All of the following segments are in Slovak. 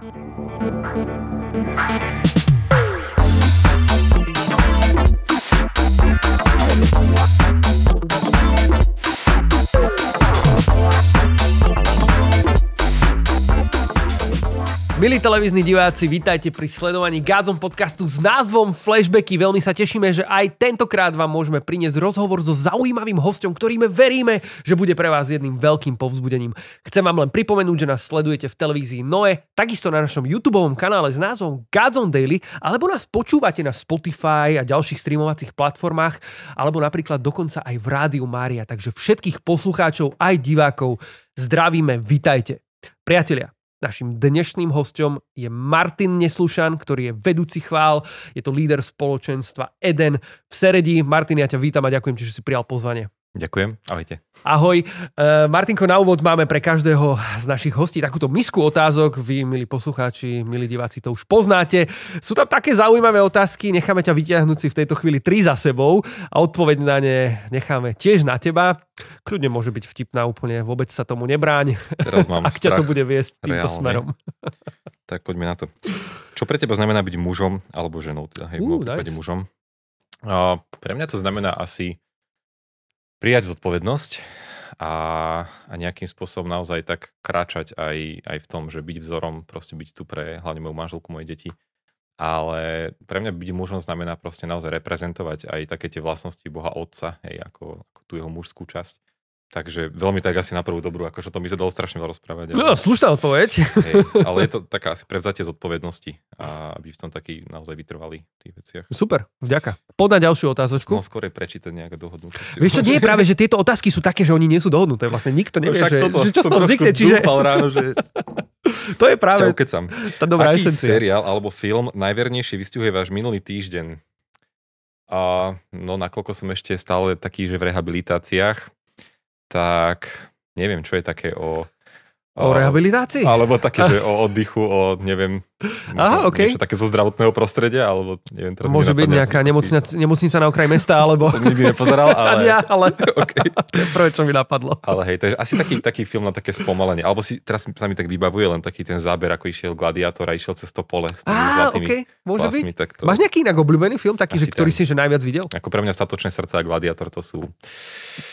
Thank you. Milí televízni diváci, vítajte pri sledovaní Gádzom podcastu s názvom Flashbacky. Veľmi sa tešíme, že aj tentokrát vám môžeme priniesť rozhovor so zaujímavým hostom, ktorým veríme, že bude pre vás jedným veľkým povzbudením. Chcem vám len pripomenúť, že nás sledujete v televízii Noe, takisto na našom YouTube kanále s názvom Gádzom Daily, alebo nás počúvate na Spotify a ďalších streamovacích platformách, alebo napríklad dokonca aj v Rádiu Mária. Takže všetkých poslucháčov aj divákov zdravíme, vitajte. Priatelia, Našim dnešným hostom je Martin Neslušan, ktorý je vedúci chvál, je to líder spoločenstva Eden v Seredi. Martin, ja ťa vítam a ďakujem ti, že si prijal pozvanie. Ďakujem, ahojte. Ahoj. Uh, Martinko, na úvod máme pre každého z našich hostí takúto misku otázok. Vy, milí poslucháči, milí diváci, to už poznáte. Sú tam také zaujímavé otázky, necháme ťa vyťahnuť si v tejto chvíli tri za sebou a odpoveď na ne necháme tiež na teba. Kľudne môže byť vtipná úplne, vôbec sa tomu nebráň. Teraz mám Ak ťa to bude viesť týmto reálne. smerom. Tak poďme na to. Čo pre teba znamená byť mužom alebo ženou? Teda, hej, Uh, uh, nice. mužom. A pre mňa to znamená asi prijať zodpovednosť a, a nejakým spôsobom naozaj tak kráčať aj, aj v tom, že byť vzorom, proste byť tu pre hlavne moju manželku, moje deti. Ale pre mňa byť mužom znamená proste naozaj reprezentovať aj také tie vlastnosti Boha Otca, hej, ako, ako tú jeho mužskú časť. Takže veľmi tak asi na prvú dobrú, akože to by sa dalo strašne veľa rozprávať. No, slušná odpoveď. Hej, ale je to taká asi prevzatie zodpovednosti a byť v tom taký naozaj vytrvalý v tých veciach. Super, vďaka. Na ďalšiu otázočku. No skôr je prečítať nejaké dohodnutie. Vieš čo, nie je práve, že tieto otázky sú také, že oni nie sú dohodnuté. Vlastne nikto nevie, že, že čo z toho vznikne. Čiže ráno, že to je práve ukecam. tá dobrá Aký esencia. seriál alebo film najvernejšie vystihuje váš minulý týždeň? A, no nakoľko som ešte stále taký, že v rehabilitáciách, tak neviem, čo je také o... O rehabilitácii? Alebo také, že o oddychu, o neviem, Aha, okej. niečo také zo zdravotného prostredia, alebo neviem, teraz Môže byť nejaká nemocnica, nemocnica na okraji mesta, alebo... Som nikdy nepozeral, ale... Ja, ale okay. to je prvé, čo mi napadlo. Ale hej, takže asi taký, taký film na také spomalenie. Alebo si, teraz sa mi tak vybavuje len taký ten záber, ako išiel Gladiátor a išiel cez to pole s tými Á, zlatými okej, môže byť. vlasmi. Tak to, Máš nejaký inak obľúbený film, taký, že, ktorý ten. si že najviac videl? Ako pre mňa Statočné srdce a Gladiátor to sú...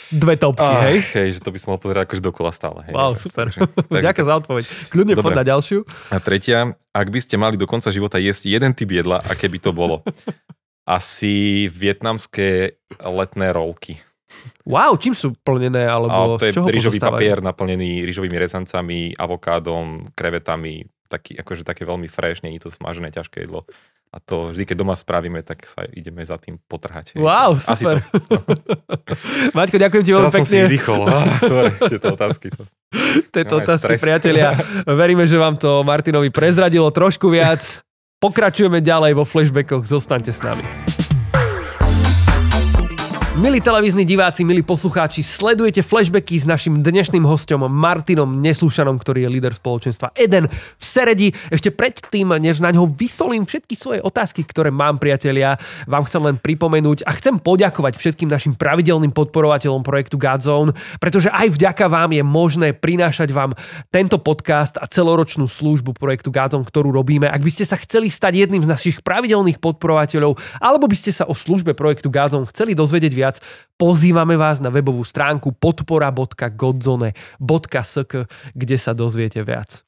Dve topky, Ah, hej? hej, že to by som mohol pozerať akože dokola stále. Hej, Wow, super. takže- Ďakujem za odpoveď. Kľudne Dobre. na ďalšiu. A tretia, ak by ste mali do konca života jesť jeden typ jedla, aké by to bolo? Asi vietnamské letné rolky. Wow, čím sú plnené, alebo A to je rýžový papier naplnený rýžovými rezancami, avokádom, krevetami, taký, akože také veľmi fresh, nie je to smažené ťažké jedlo. A to vždy, keď doma spravíme, tak sa ideme za tým potrhať. Wow, Asi super. to. Maťko, ďakujem ti veľmi Teraz som si pekne. vydýchol. Dobre, tieto otázky. To. Tieto otázky, stres. priatelia. Veríme, že vám to Martinovi prezradilo trošku viac. Pokračujeme ďalej vo flashbackoch. Zostaňte s nami. Milí televízni diváci, milí poslucháči, sledujete flashbacky s našim dnešným hostom Martinom Neslúšanom, ktorý je líder spoločenstva Eden v Seredi. Ešte predtým, než na ňo vysolím všetky svoje otázky, ktoré mám, priatelia, vám chcem len pripomenúť a chcem poďakovať všetkým našim pravidelným podporovateľom projektu Godzone, pretože aj vďaka vám je možné prinášať vám tento podcast a celoročnú službu projektu Godzone, ktorú robíme. Ak by ste sa chceli stať jedným z našich pravidelných podporovateľov, alebo by ste sa o službe projektu Godzone chceli dozvedieť viac, pozývame vás na webovú stránku podpora.godzone.sk, kde sa dozviete viac.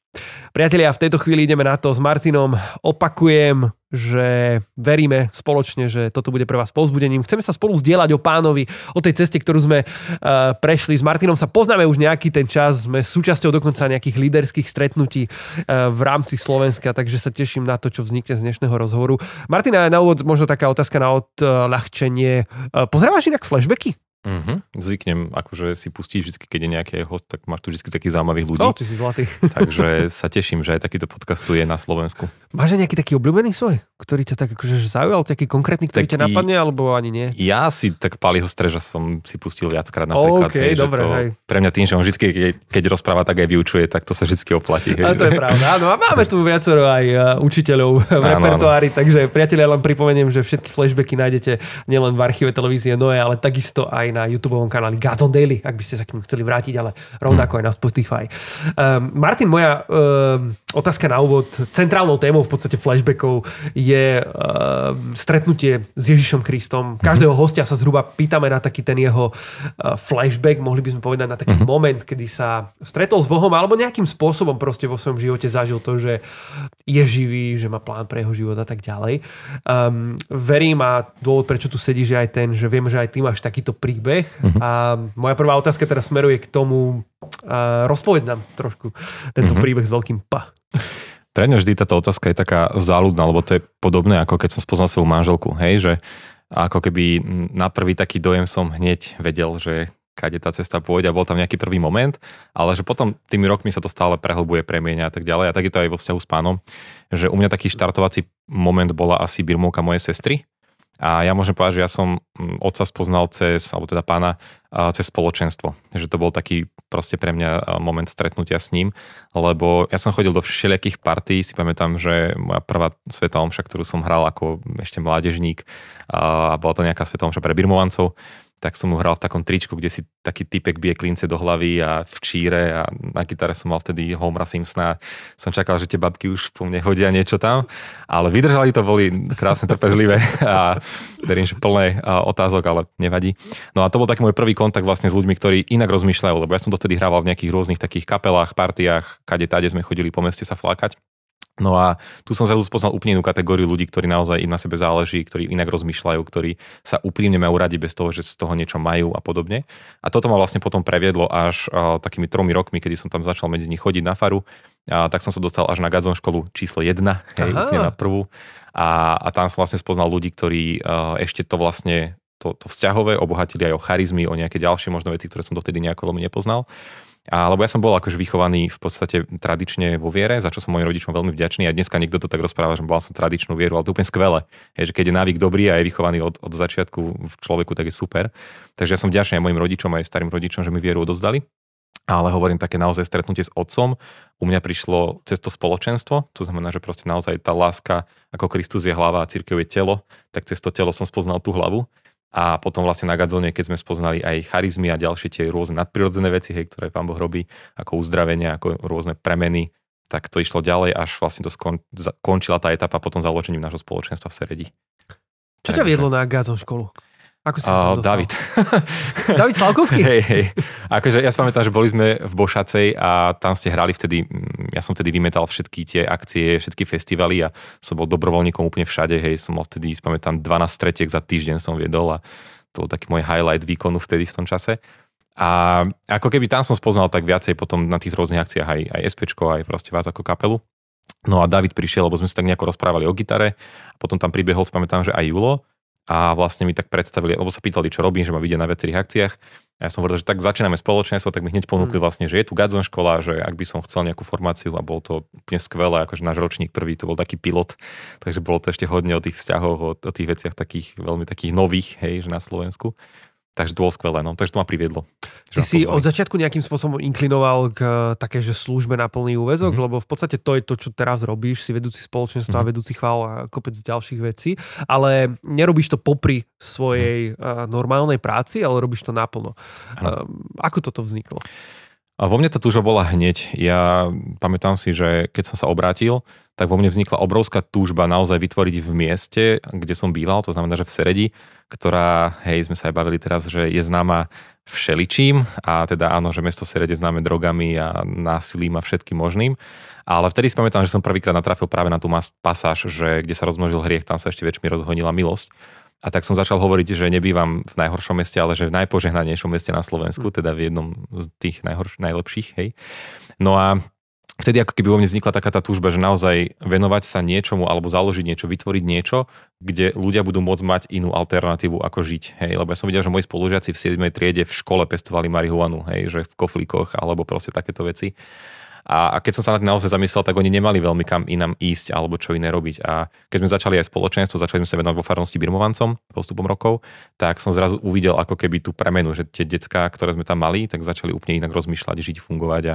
Priatelia, v tejto chvíli ideme na to s Martinom. Opakujem, že veríme spoločne, že toto bude pre vás povzbudením. Chceme sa spolu zdieľať o pánovi, o tej ceste, ktorú sme uh, prešli. S Martinom sa poznáme už nejaký ten čas, sme súčasťou dokonca nejakých líderských stretnutí uh, v rámci Slovenska, takže sa teším na to, čo vznikne z dnešného rozhovoru. Martina, na úvod možno taká otázka na odľahčenie. Uh, Pozrávaš inak flashbacky? Uh-huh. Zvyknem akože si pustiť vždy, keď je nejaký host, tak máš tu vždy takých zaujímavých ľudí. No, ty si zlatý. Takže sa teším, že aj takýto podcast tu je na Slovensku. Máš aj nejaký taký obľúbený svoj? ktorý ťa tak akože zaujal, taký konkrétny, ktorý tak ťa napadne, alebo ani nie? Ja si tak Paliho Streža som si pustil viackrát napríklad. Okay, hej, dobre, to, hej. Pre mňa tým, že on vždy, keď, keď rozpráva, tak aj vyučuje, tak to sa vždy oplatí. Hej. A to je pravda. Áno, a máme tu viacero aj e, učiteľov v áno, repertoári, áno. takže priatelia, len pripomeniem, že všetky flashbacky nájdete nielen v archíve televízie Noe, ale takisto aj na YouTube kanáli Gazon Daily, ak by ste sa k ním chceli vrátiť, ale rovnako hmm. aj na Spotify. Um, Martin, moja um, otázka na úvod. Centrálnou témou v podstate flashbackov je Ehm, stretnutie s Ježišom Kristom. Každého mm-hmm. hostia sa zhruba pýtame na taký ten jeho uh, flashback, mohli by sme povedať na taký mm-hmm. moment, kedy sa stretol s Bohom alebo nejakým spôsobom proste vo svojom živote zažil to, že je živý, že má plán pre jeho život a tak ďalej. Um, verím a dôvod, prečo tu sedíš, je aj ten, že viem, že aj ty máš takýto príbeh mm-hmm. a moja prvá otázka teraz smeruje k tomu, uh, rozpoveď nám trošku tento mm-hmm. príbeh s veľkým P. Pre mňa vždy táto otázka je taká záľudná, lebo to je podobné, ako keď som spoznal svoju manželku, hej, že ako keby na prvý taký dojem som hneď vedel, že kade tá cesta pôjde a bol tam nejaký prvý moment, ale že potom tými rokmi sa to stále prehlbuje, premieňa a tak ďalej a tak je to aj vo vzťahu s pánom, že u mňa taký štartovací moment bola asi birmovka mojej sestry, a ja môžem povedať, že ja som mm, otca spoznal cez, alebo teda pána, cez spoločenstvo. Že to bol taký proste pre mňa moment stretnutia s ním, lebo ja som chodil do všelijakých partí, si pamätám, že moja prvá sveta omša, ktorú som hral ako ešte mládežník, a bola to nejaká sveta omša pre birmovancov, tak som mu hral v takom tričku, kde si taký typek bije klince do hlavy a v číre a na gitare som mal vtedy Homera Simpsona. Som čakal, že tie babky už po mne hodia niečo tam, ale vydržali to, boli krásne trpezlivé a verím, že plné otázok, ale nevadí. No a to bol taký môj prvý kontakt vlastne s ľuďmi, ktorí inak rozmýšľajú, lebo ja som to vtedy hrával v nejakých rôznych takých kapelách, partiách, kade tade sme chodili po meste sa flakať. No a tu som sa spoznal úplne inú kategóriu ľudí, ktorí naozaj im na sebe záleží, ktorí inak rozmýšľajú, ktorí sa úprimne majú radi bez toho, že z toho niečo majú a podobne. A toto ma vlastne potom previedlo až uh, takými tromi rokmi, kedy som tam začal medzi nich chodiť na faru. A tak som sa dostal až na Gazon školu číslo 1, hej, úplne na prvú. A, a tam som vlastne spoznal ľudí, ktorí uh, ešte to vlastne to, to vzťahové obohatili aj o charizmy, o nejaké ďalšie možno veci, ktoré som dotedy nejako veľmi nepoznal. A, lebo ja som bol akože vychovaný v podstate tradične vo viere, za čo som mojim rodičom veľmi vďačný a dneska niekto to tak rozpráva, že mal som tradičnú vieru, ale to úplne skvelé. Je, že keď je návyk dobrý a je vychovaný od, od začiatku v človeku, tak je super. Takže ja som vďačný aj mojim rodičom, aj starým rodičom, že mi vieru odozdali. Ale hovorím také naozaj stretnutie s otcom. U mňa prišlo cez to spoločenstvo, to znamená, že proste naozaj tá láska, ako Kristus je hlava a církev je telo, tak cez to telo som spoznal tú hlavu a potom vlastne na Gadzone, keď sme spoznali aj charizmy a ďalšie tie rôzne nadprirodzené veci, hej, ktoré pán Boh robí, ako uzdravenie, ako rôzne premeny, tak to išlo ďalej, až vlastne to skon, končila tá etapa potom založením nášho spoločenstva v Seredi. Čo ťa viedlo na Gazon školu? Ako si uh, David. David Slavkovský? hej, hej. Akože ja si pamätám, že boli sme v Bošacej a tam ste hrali vtedy, mm, ja som vtedy vymetal všetky tie akcie, všetky festivaly a som bol dobrovoľníkom úplne všade, hej, som mal vtedy, si pamätám, 12 stretiek za týždeň som viedol a to bol taký môj highlight výkonu vtedy v tom čase. A ako keby tam som spoznal tak viacej potom na tých rôznych akciách aj, aj SPčko, aj proste vás ako kapelu. No a David prišiel, lebo sme sa tak nejako rozprávali o gitare a potom tam pribehol, pamätám, že aj Julo a vlastne mi tak predstavili, lebo sa pýtali, čo robím, že ma vidia na viacerých akciách. A ja som hovoril, že tak začíname spoločenstvo, tak mi hneď ponúkli mm. vlastne, že je tu Gadzon škola, že ak by som chcel nejakú formáciu a bol to úplne skvelé, akože náš ročník prvý to bol taký pilot, takže bolo to ešte hodne o tých vzťahoch, o, o tých veciach takých veľmi takých nových, hej, že na Slovensku. Takže to bolo skvelé, no. Takže to ma priviedlo. Ty si pozvali. od začiatku nejakým spôsobom inklinoval k eh, také, že službe na plný úvezok, mm-hmm. lebo v podstate to je to, čo teraz robíš, si vedúci spoločenstva mm-hmm. vedúci chvál a kopec ďalších vecí, ale nerobíš to popri svojej mm-hmm. normálnej práci, ale robíš to naplno. Uh, ako toto vzniklo? A vo mne to túžba bola hneď. Ja pamätám si, že keď som sa obrátil, tak vo mne vznikla obrovská túžba naozaj vytvoriť v mieste, kde som býval, to znamená, že v Seredi, ktorá, hej, sme sa aj bavili teraz, že je známa všeličím a teda áno, že mesto Serede známe drogami a násilím a všetkým možným. Ale vtedy si pamätám, že som prvýkrát natrafil práve na tú pasáž, že kde sa rozmnožil hriech, tam sa ešte väčšmi rozhonila milosť. A tak som začal hovoriť, že nebývam v najhoršom meste, ale že v najpožehnanejšom meste na Slovensku, hm. teda v jednom z tých najhorš- najlepších. Hej. No a vtedy ako keby vo mne vznikla taká tá túžba, že naozaj venovať sa niečomu alebo založiť niečo, vytvoriť niečo, kde ľudia budú môcť mať inú alternatívu, ako žiť. Hej. Lebo ja som videl, že moji spolužiaci v 7. triede v škole pestovali marihuanu, hej, že v koflíkoch alebo proste takéto veci. A, a keď som sa na tým naozaj zamyslel, tak oni nemali veľmi kam inám ísť alebo čo iné robiť. A keď sme začali aj spoločenstvo, začali sme sa venovať vo farnosti Birmovancom postupom rokov, tak som zrazu uvidel ako keby tú premenu, že tie decka, ktoré sme tam mali, tak začali úplne inak rozmýšľať, žiť, fungovať a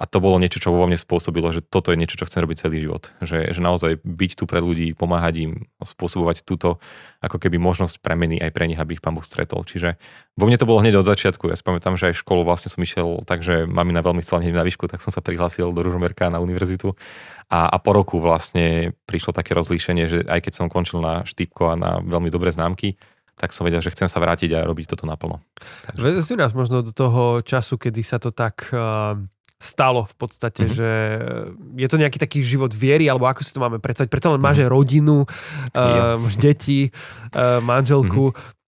a to bolo niečo, čo vo mne spôsobilo, že toto je niečo, čo chcem robiť celý život. Že, že naozaj byť tu pre ľudí, pomáhať im, spôsobovať túto ako keby možnosť premeny aj pre nich, aby ich pán Boh stretol. Čiže vo mne to bolo hneď od začiatku. Ja si pamätám, že aj školu vlastne som išiel tak, že mamina veľmi chcela na výšku, tak som sa prihlásil do Ružomerka na univerzitu. A, a po roku vlastne prišlo také rozlíšenie, že aj keď som končil na štýpko a na veľmi dobré známky, tak som vedel, že chcem sa vrátiť a robiť toto naplno. Takže... Si nás možno do toho času, kedy sa to tak uh stalo v podstate, mm-hmm. že je to nejaký taký život viery, alebo ako si to máme predstaviť. Predsa len máš mm-hmm. rodinu, uh, máš deti, uh, manželku. Mm-hmm.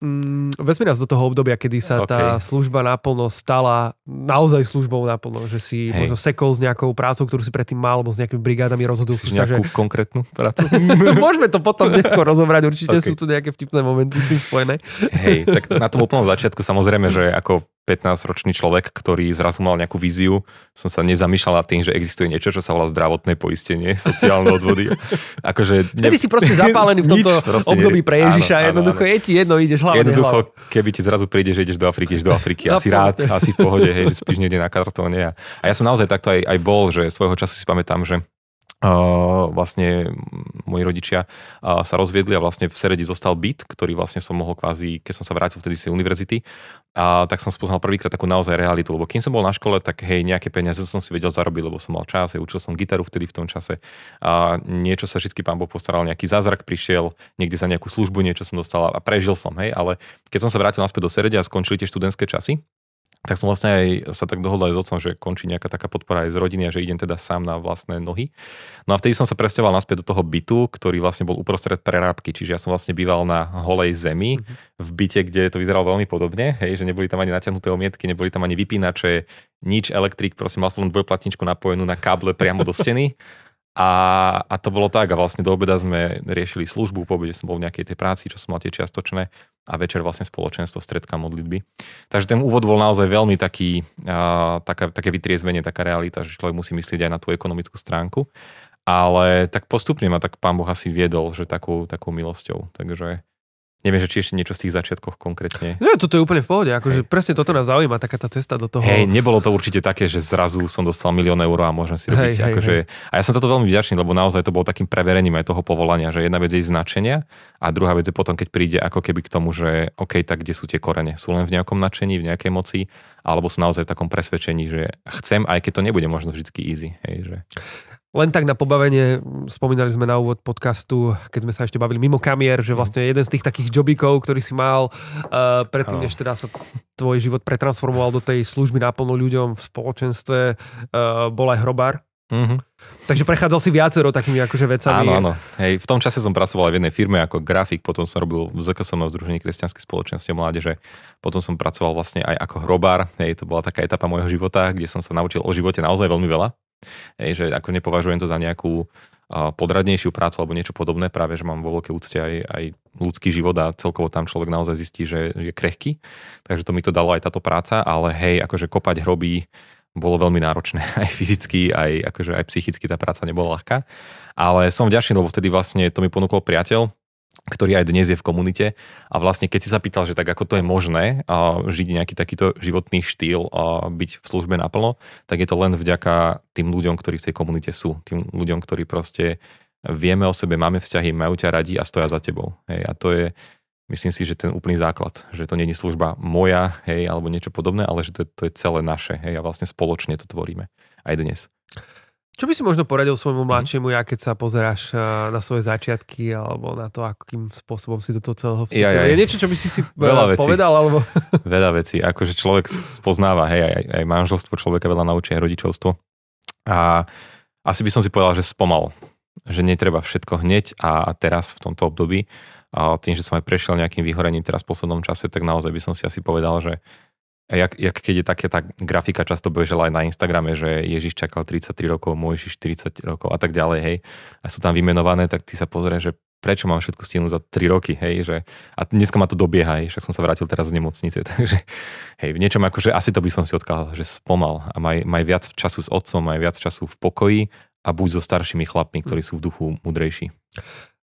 Mm, vezmi nás do toho obdobia, kedy sa okay. tá služba naplno stala naozaj službou naplno, že si Hej. možno sekol s nejakou prácou, ktorú si predtým mal, alebo s nejakými brigádami rozhodol si sa, že... konkrétnu prácu? Môžeme to potom neskôr rozobrať, určite okay. sú tu nejaké vtipné momenty s tým spojené. Hej, tak na tom úplnom začiatku samozrejme, že ako 15-ročný človek, ktorý zrazu mal nejakú víziu, som sa nezamýšľal nad tým, že existuje niečo, čo sa volá zdravotné poistenie, sociálne odvody. akože ne... Vtedy si proste zapálený v tomto nič, období pre Ježiša, áno, jednoducho áno. je ti jedno, ideš hlavne Jednoducho, hlav. keby ti zrazu príde, že ideš do Afriky, ideš do Afriky, asi rád, asi v pohode, hej, že spíš niekde na kartóne. A, a ja som naozaj takto aj, aj bol, že svojho času si pamätám, že Uh, vlastne moji rodičia uh, sa rozviedli a vlastne v Seredi zostal byt, ktorý vlastne som mohol kvázi, keď som sa vrátil vtedy z univerzity, a tak som spoznal prvýkrát takú naozaj realitu, lebo kým som bol na škole, tak hej, nejaké peniaze som si vedel zarobiť, lebo som mal čas, učil som gitaru vtedy v tom čase. A niečo sa vždy pán Boh postaral, nejaký zázrak prišiel, niekde za nejakú službu niečo som dostal a prežil som, hej, ale keď som sa vrátil naspäť do Serede a skončili tie študentské časy, tak som vlastne aj sa tak dohodol aj s otcom, že končí nejaká taká podpora aj z rodiny a že idem teda sám na vlastné nohy. No a vtedy som sa presťahoval naspäť do toho bytu, ktorý vlastne bol uprostred prerábky, čiže ja som vlastne býval na holej zemi mm-hmm. v byte, kde to vyzeralo veľmi podobne, hej, že neboli tam ani natiahnuté omietky, neboli tam ani vypínače, nič elektrik, prosím, mal som len dvojplatničku napojenú na káble priamo do steny. A, a to bolo tak a vlastne do obeda sme riešili službu, po obede som bol v nejakej tej práci, čo som mal tie čiastočné a večer vlastne spoločenstvo, stredka, modlitby. Takže ten úvod bol naozaj veľmi taký, a, taká, také vytriezvenie, taká realita, že človek musí myslieť aj na tú ekonomickú stránku. Ale tak postupne ma tak pán Boh asi viedol, že takou, takou milosťou. Takže Neviem, že či ešte niečo z tých začiatkoch konkrétne. No, toto je úplne v pohode, akože Hej. presne toto nás zaujíma, taká tá cesta do toho. Hej, nebolo to určite také, že zrazu som dostal milión eur a môžem si robiť. Hej, akože, hej. A ja som toto veľmi vďačný, lebo naozaj to bolo takým preverením aj toho povolania, že jedna vec je značenia a druhá vec je potom, keď príde ako keby k tomu, že OK, tak kde sú tie korene? Sú len v nejakom nadšení, v nejakej moci, alebo sú naozaj v takom presvedčení, že chcem, aj keď to nebude možno vždy easy. Hej, že... Len tak na pobavenie, spomínali sme na úvod podcastu, keď sme sa ešte bavili mimo kamier, že vlastne jeden z tých takých jobikov, ktorý si mal uh, predtým, než teda sa tvoj život pretransformoval do tej služby naplno ľuďom v spoločenstve, uh, bol aj hrobár. Mm-hmm. Takže prechádzal si viacero takými akože vecami. Áno, áno. Hej, v tom čase som pracoval aj v jednej firme ako grafik, potom som robil v ZKSM v Združení kresťanskej spoločnosti mládeže, potom som pracoval vlastne aj ako hrobár. Hej, to bola taká etapa môjho života, kde som sa naučil o živote naozaj veľmi veľa. Hej, že ako nepovažujem to za nejakú podradnejšiu prácu alebo niečo podobné, práve že mám vo veľkej úcte aj, aj ľudský život a celkovo tam človek naozaj zistí, že je krehký. Takže to mi to dalo aj táto práca, ale hej, akože kopať hroby bolo veľmi náročné, aj fyzicky, aj, akože aj psychicky tá práca nebola ľahká. Ale som vďačný, lebo vtedy vlastne to mi ponúkol priateľ, ktorý aj dnes je v komunite. A vlastne keď si sa pýtal, že tak ako to je možné a žiť nejaký takýto životný štýl a byť v službe naplno, tak je to len vďaka tým ľuďom, ktorí v tej komunite sú. Tým ľuďom, ktorí proste vieme o sebe, máme vzťahy, majú ťa radi a stoja za tebou. Hej, a to je, myslím si, že ten úplný základ, že to není služba moja, hej, alebo niečo podobné, ale že to, to je celé naše, hej, a vlastne spoločne to tvoríme aj dnes. Čo by si možno poradil svojmu mhm. mladšiemu, ja keď sa pozeráš eh, na svoje začiatky alebo na to, akým spôsobom si do toho celého vstúpil? Ja, ja. Je niečo, čo by si si eh, veľa vecí. povedal? Alebo... Veľa vecí. Akože človek spoznáva, hej, aj, aj manželstvo človeka veľa naučí, aj rodičovstvo. A asi by som si povedal, že spomal. Že netreba všetko hneď a teraz v tomto období. A tým, že som aj prešiel nejakým vyhorením teraz v poslednom čase, tak naozaj by som si asi povedal, že jak, jak keď je také tá grafika často bežela aj na Instagrame, že Ježiš čakal 33 rokov, Mojžiš 40 rokov a tak ďalej, hej, a sú tam vymenované, tak ty sa pozrieš, že prečo mám všetko stihnúť za 3 roky, hej, že a dneska ma to dobieha, hej, však som sa vrátil teraz z nemocnice, takže hej, v niečom akože asi to by som si odkázal, že spomal a maj, maj viac času s otcom, maj viac času v pokoji a buď so staršími chlapmi, ktorí sú v duchu mudrejší.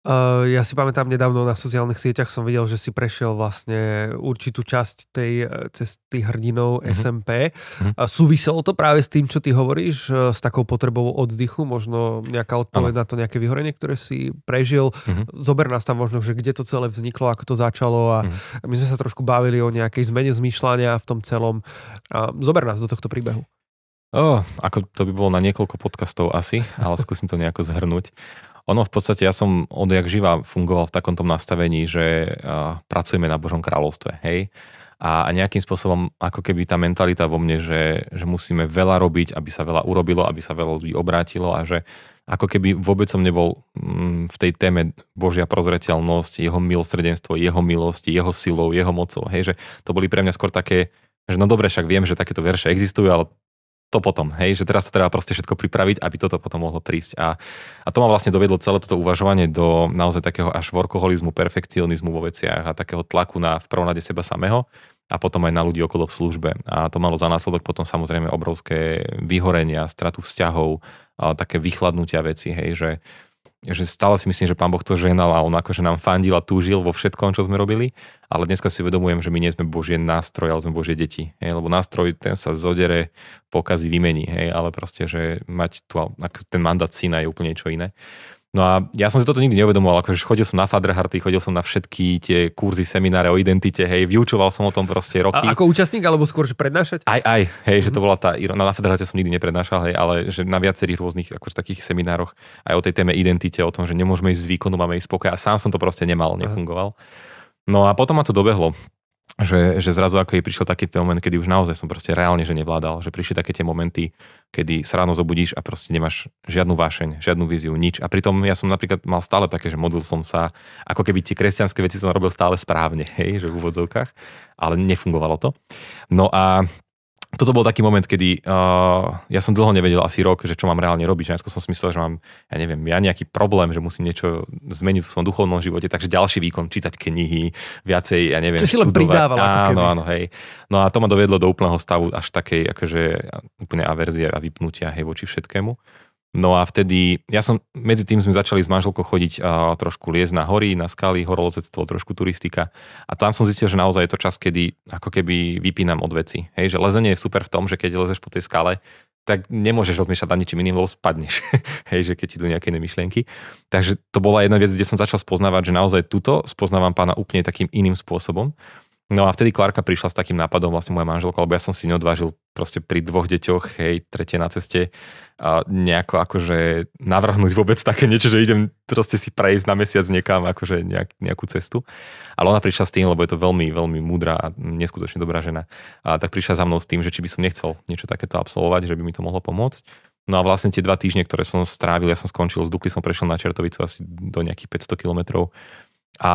Uh, ja si pamätám nedávno na sociálnych sieťach som videl, že si prešiel vlastne určitú časť tej e, cesty hrdinov mm-hmm. SMP. Mm-hmm. Uh, súviselo to práve s tým, čo ty hovoríš, uh, s takou potrebou oddychu, možno nejaká odpoveď na to nejaké vyhorenie, ktoré si prežil. Mm-hmm. Zober nás tam možno, že kde to celé vzniklo, ako to začalo a mm-hmm. my sme sa trošku bavili o nejakej zmene zmýšľania v tom celom. Uh, zober nás do tohto príbehu. Oh, ako to by bolo na niekoľko podcastov asi, ale skúsim to nejako zhrnúť. Ono v podstate, ja som odjak živa fungoval v takomto nastavení, že uh, pracujeme na Božom kráľovstve, hej. A, a nejakým spôsobom, ako keby tá mentalita vo mne, že, že musíme veľa robiť, aby sa veľa urobilo, aby sa veľa ľudí obrátilo a že ako keby vôbec som nebol mm, v tej téme Božia prozreteľnosť, jeho milosrdenstvo, jeho milosti, jeho silou, jeho mocou. Hej, že to boli pre mňa skôr také, že no dobre, však viem, že takéto verše existujú, ale to potom, hej, že teraz to treba proste všetko pripraviť, aby toto potom mohlo prísť. A, a to ma vlastne dovedlo celé toto uvažovanie do naozaj takého až workoholizmu, perfekcionizmu vo veciach a takého tlaku na v prvom rade seba samého a potom aj na ľudí okolo v službe. A to malo za následok potom samozrejme obrovské vyhorenia, stratu vzťahov, a také vychladnutia veci, hej, že že stále si myslím, že pán Boh to ženal a on akože nám fandil a túžil vo všetkom, čo sme robili, ale dneska si uvedomujem, že my nie sme Božie nástroj, ale sme Božie deti. Hej, lebo nástroj ten sa zodere, pokazí, vymení, hej, ale proste, že mať tu, ten mandát syna je úplne niečo iné. No a ja som si toto nikdy neuvedomoval, akože chodil som na Faderharty, chodil som na všetky tie kurzy, semináre o identite, hej, vyučoval som o tom proste roky. A ako účastník, alebo skôr, že prednášať? Aj, aj, hej, mm-hmm. že to mhm. bola tá, na Faderharte som nikdy neprednášal, hej, ale že na viacerých rôznych akože takých seminároch aj o tej téme identite, o tom, že nemôžeme ísť z výkonu, máme ísť spokoj a sám som to proste nemal, nefungoval. No a potom ma to dobehlo že, že zrazu ako jej prišiel taký ten moment, kedy už naozaj som proste reálne, že nevládal, že prišli také tie momenty, kedy sa ráno zobudíš a proste nemáš žiadnu vášeň, žiadnu víziu, nič. A pritom ja som napríklad mal stále také, že modlil som sa, ako keby tie kresťanské veci som robil stále správne, hej, že v úvodzovkách, ale nefungovalo to. No a toto bol taký moment, kedy uh, ja som dlho nevedel, asi rok, že čo mám reálne robiť. Najskôr som si myslel, že mám, ja neviem, ja nejaký problém, že musím niečo zmeniť v svojom duchovnom živote, takže ďalší výkon, čítať knihy, viacej, ja neviem, Čo si len pridával. Áno, áno, hej. No a to ma dovedlo do úplného stavu až takej, akože úplne averzie a vypnutia, hej, voči všetkému. No a vtedy, ja som, medzi tým sme začali s manželkou chodiť a trošku liezť na hory, na skaly, horolozectvo, trošku turistika. A tam som zistil, že naozaj je to čas, kedy ako keby vypínam od veci. Hej, že lezenie je super v tom, že keď lezeš po tej skale, tak nemôžeš rozmýšľať nad ničím iným, lebo spadneš. Hej, že keď ti idú nejaké myšlienky. Takže to bola jedna vec, kde som začal spoznávať, že naozaj túto spoznávam pána úplne takým iným spôsobom. No a vtedy Klárka prišla s takým nápadom, vlastne moja manželka, lebo ja som si neodvážil proste pri dvoch deťoch, hej, tretie na ceste, a nejako akože navrhnúť vôbec také niečo, že idem proste si prejsť na mesiac niekam, akože nejak, nejakú cestu. Ale ona prišla s tým, lebo je to veľmi, veľmi múdra a neskutočne dobrá žena. A tak prišla za mnou s tým, že či by som nechcel niečo takéto absolvovať, že by mi to mohlo pomôcť. No a vlastne tie dva týždne, ktoré som strávil, ja som skončil z Dukly, som prešiel na Čertovicu asi do nejakých 500 kilometrov a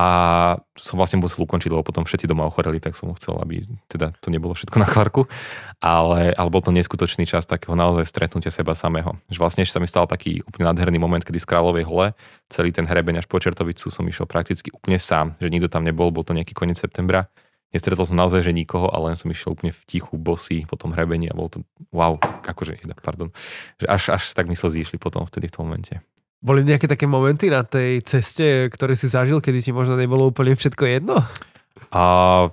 som vlastne musel ukončiť, lebo potom všetci doma ochoreli, tak som chcel, aby teda to nebolo všetko na klarku. Ale, ale bol to neskutočný čas takého naozaj stretnutia seba samého. Že vlastne ešte sa mi stal taký úplne nádherný moment, kedy z Kráľovej hole celý ten hrebeň až po Čertovicu som išiel prakticky úplne sám, že nikto tam nebol, bol to nejaký koniec septembra. Nestretol som naozaj že nikoho, ale len som išiel úplne v tichu, bosy po tom hrebení a bol to wow, akože, pardon, že až, až tak mi slzy išli potom vtedy v tom momente. Boli nejaké také momenty na tej ceste, ktoré si zažil, kedy ti možno nebolo úplne všetko jedno? A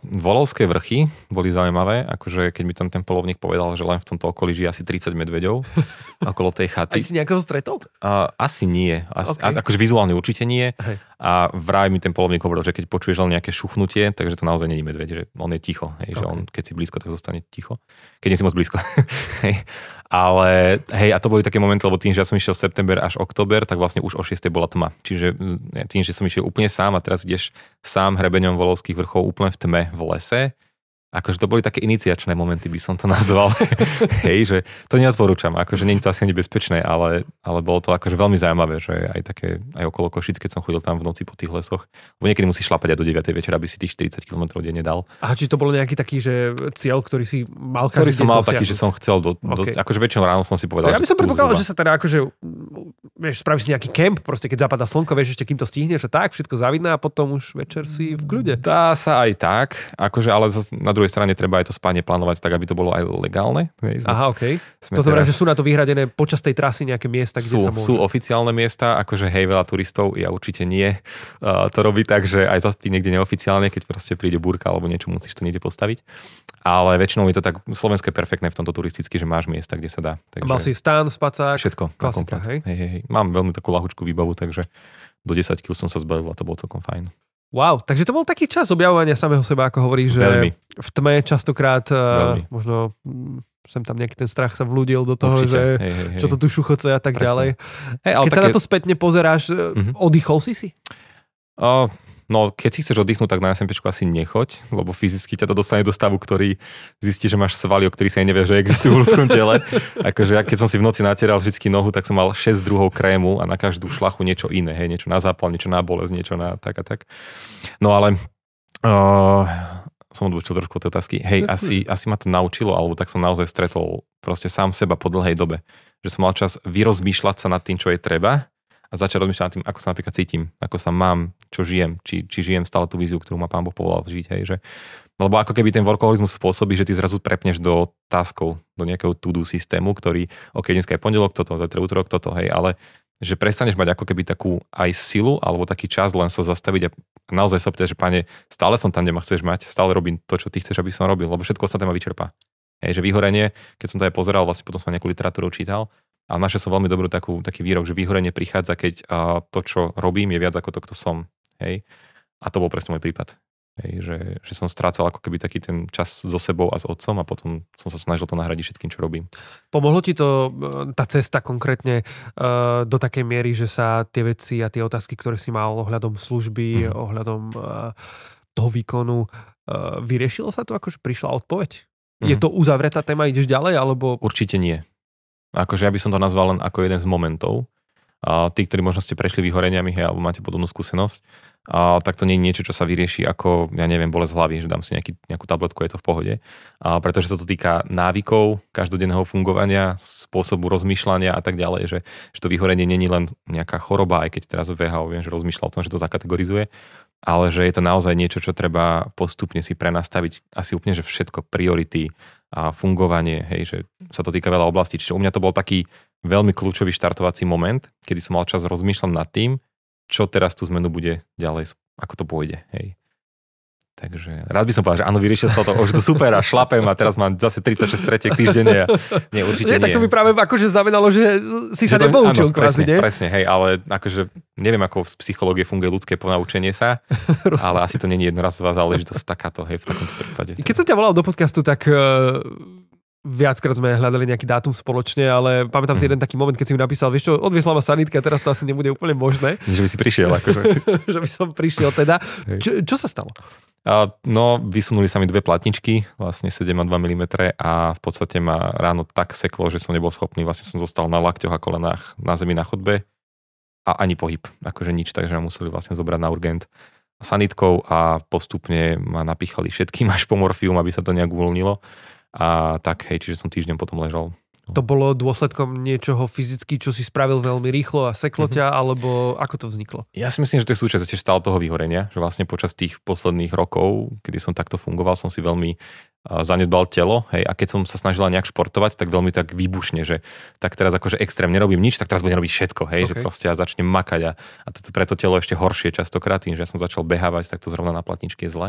volovské vrchy boli zaujímavé, akože keď mi tam ten polovník povedal, že len v tomto okolí žije asi 30 medveďov okolo tej chaty. A si nejakého stretol? A, asi nie. Asi, okay. akože vizuálne určite nie. Hej. A vraj mi ten polovník hovoril, že keď počuješ len nejaké šuchnutie, takže to naozaj je medveď, že on je ticho. Hej, okay. že on, keď si blízko, tak zostane ticho. Keď nie si moc blízko. hej. Ale hej, a to boli také momenty, lebo tým, že ja som išiel september až október, tak vlastne už o 6. bola tma. Čiže mm, tým, že som išiel úplne sám a teraz ideš sám hrebeňom volovských vrchov úplne v tme v lese, akože to boli také iniciačné momenty, by som to nazval. Hej, že to neodporúčam, akože nie je to asi nebezpečné, ale, ale bolo to akože veľmi zaujímavé, že aj také, aj okolo Košic, keď som chodil tam v noci po tých lesoch, lebo niekedy musíš šlapať aj do 9. večera, aby si tých 40 km denne dal. A či to bolo nejaký taký, že cieľ, ktorý si mal Ktorý som mal taký, že som chcel, do, okay. do, akože väčšinou ráno som si povedal, ja by som predpokladal, že sa teda akože, vieš, spravíš si nejaký kemp, proste keď zapadá slnko, vieš ešte kým to stihneš, že tak, všetko zavidná a potom už večer si v kľude. Dá sa aj tak, akože, ale na druhej strane treba aj to spanie plánovať tak, aby to bolo aj legálne. Hej, Aha, OK. to znamená, teraz... že sú na to vyhradené počas tej trasy nejaké miesta, kde sú, sa môže... Sú oficiálne miesta, akože hej, veľa turistov, ja určite nie. Uh, to robí tak, že aj zaspí niekde neoficiálne, keď proste príde búrka alebo niečo, musíš to niekde postaviť. Ale väčšinou je to tak, Slovensko je perfektné v tomto turisticky, že máš miesta, kde sa dá. Takže... Mal si stán, spacák, všetko. Klasika, hej? Hej, hej, hej. Mám veľmi takú lahučku výbavu, takže do 10 kg som sa zbavil a to bolo celkom fajn. Wow, takže to bol taký čas objavovania samého seba, ako hovorí, že Veľmi. v tme častokrát uh, možno mm, sem tam nejaký ten strach sa vlúdil do toho, Určite. že hej, hej, hej. čo to tu šuchoce a tak Presne. ďalej. Hej, ale Keď také... sa na to spätne pozeráš, uh-huh. oddychol si si? O, no, keď si chceš oddychnúť, tak na SMPčku asi nechoď, lebo fyzicky ťa to dostane do stavu, ktorý zistí, že máš svaly, o ktorých sa aj nevie, že existujú v ľudskom tele. akože ja, keď som si v noci natieral vždy nohu, tak som mal 6 druhov krému a na každú šlachu niečo iné, hej, niečo na zápal, niečo na bolesť, niečo na tak a tak. No ale uh, som odbočil trošku od otázky. Hej, asi, asi ma to naučilo, alebo tak som naozaj stretol proste sám seba po dlhej dobe. Že som mal čas vyrozmýšľať sa nad tým, čo je treba a začať rozmýšľať nad tým, ako sa napríklad cítim, ako sa mám, čo žijem, či, či žijem stále tú víziu, ktorú ma pán Boh povolal žiť. Hej, že, lebo ako keby ten workoholizmus spôsobí, že ty zrazu prepneš do taskov, do nejakého to-do systému, ktorý, ok, dneska je pondelok, toto, to je útorok, toto, hej, ale že prestaneš mať ako keby takú aj silu alebo taký čas len sa zastaviť a naozaj sa opýtať, že pane, stále som tam, kde ma chceš mať, stále robím to, čo ty chceš, aby som robil, lebo všetko ostatné ma vyčerpá. Hej, že vyhorenie, keď som to aj pozeral, vlastne potom som nejakú literatúru čítal, a našiel som veľmi dobrú takú, taký výrok, že vyhorenie prichádza, keď a, to, čo robím, je viac ako to, kto som. Hej. A to bol presne môj prípad. Hej, že, že som strácal ako keby taký ten čas so sebou a s otcom a potom som sa snažil to nahradiť všetkým, čo robím. Pomohlo ti to, tá cesta konkrétne uh, do takej miery, že sa tie veci a tie otázky, ktoré si mal ohľadom služby, mm. ohľadom uh, toho výkonu, vyriešilo sa to, akože prišla odpoveď? Mm. Je to uzavretá téma, ideš ďalej, alebo... Určite nie. Akože ja by som to nazval len ako jeden z momentov. A tí, ktorí možno ste prešli vyhoreniami, hej, alebo máte podobnú skúsenosť, a tak to nie je niečo, čo sa vyrieši ako, ja neviem, bolesť hlavy, že dám si nejaký, nejakú tabletku, je to v pohode. A pretože sa to týka návykov, každodenného fungovania, spôsobu rozmýšľania a tak ďalej, že, že to vyhorenie není len nejaká choroba, aj keď teraz VHO viem, že rozmýšľa o tom, že to zakategorizuje, ale že je to naozaj niečo, čo treba postupne si prenastaviť asi úplne, že všetko, priority a fungovanie, hej, že sa to týka veľa oblastí. Čiže u mňa to bol taký veľmi kľúčový štartovací moment, kedy som mal čas rozmýšľať nad tým, čo teraz tú zmenu bude ďalej, ako to pôjde. Hej. Takže rád by som povedal, že áno, vyriešil sa to, už to super a šlapem a teraz mám zase 36 tretiek týždenne. A nie, určite nie, nie. Tak to by práve akože znamenalo, že si sa nepoučil kvázi, presne, nie? Presne, hej, ale akože neviem, ako z psychológie funguje ľudské ponaučenie sa, ale asi to nie je jednorazová záležitosť takáto, hej, v takomto prípade. Keď som ťa volal do podcastu, tak uh viackrát sme hľadali nejaký dátum spoločne, ale pamätám si mhm. jeden taký moment, keď si mi napísal, vieš čo, odviesla ma sanitka, teraz to asi nebude úplne možné. Že by si prišiel, akože. že by som prišiel teda. Čo, čo sa stalo? A, no, vysunuli sa mi dve platničky, vlastne 7,2 mm a v podstate ma ráno tak seklo, že som nebol schopný, vlastne som zostal na lakťoch a kolenách na zemi na chodbe a ani pohyb, akože nič, takže ma museli vlastne zobrať na urgent sanitkou a postupne ma napíchali všetkým až po morfium, aby sa to nejak uvoľnilo. A tak, hej, čiže som týždeň potom ležal. To bolo dôsledkom niečoho fyzicky, čo si spravil veľmi rýchlo a seklo ťa, mm-hmm. alebo ako to vzniklo? Ja si myslím, že to je súčasť tiež stále toho vyhorenia, že vlastne počas tých posledných rokov, kedy som takto fungoval, som si veľmi zanedbal telo, hej, a keď som sa snažila nejak športovať, tak veľmi tak výbušne, že tak teraz akože extrém nerobím nič, tak teraz budem robiť všetko, hej, okay. že proste ja začnem makať a, a to, preto telo ešte horšie častokrát tým, že ja som začal behávať, tak to zrovna na platničke je zle.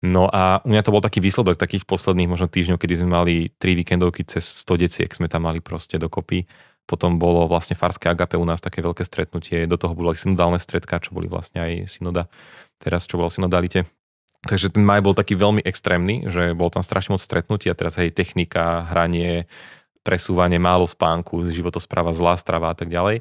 No a u mňa to bol taký výsledok takých posledných možno týždňov, kedy sme mali tri víkendovky cez 100 deciek, sme tam mali proste dokopy. Potom bolo vlastne Farské Agape u nás také veľké stretnutie, do toho boli synodálne stredka, čo boli vlastne aj synoda, teraz čo bolo synodalite. Takže ten maj bol taký veľmi extrémny, že bol tam strašne moc stretnutí a teraz hej, technika, hranie, presúvanie, málo spánku, životospráva, zlá strava a tak ďalej.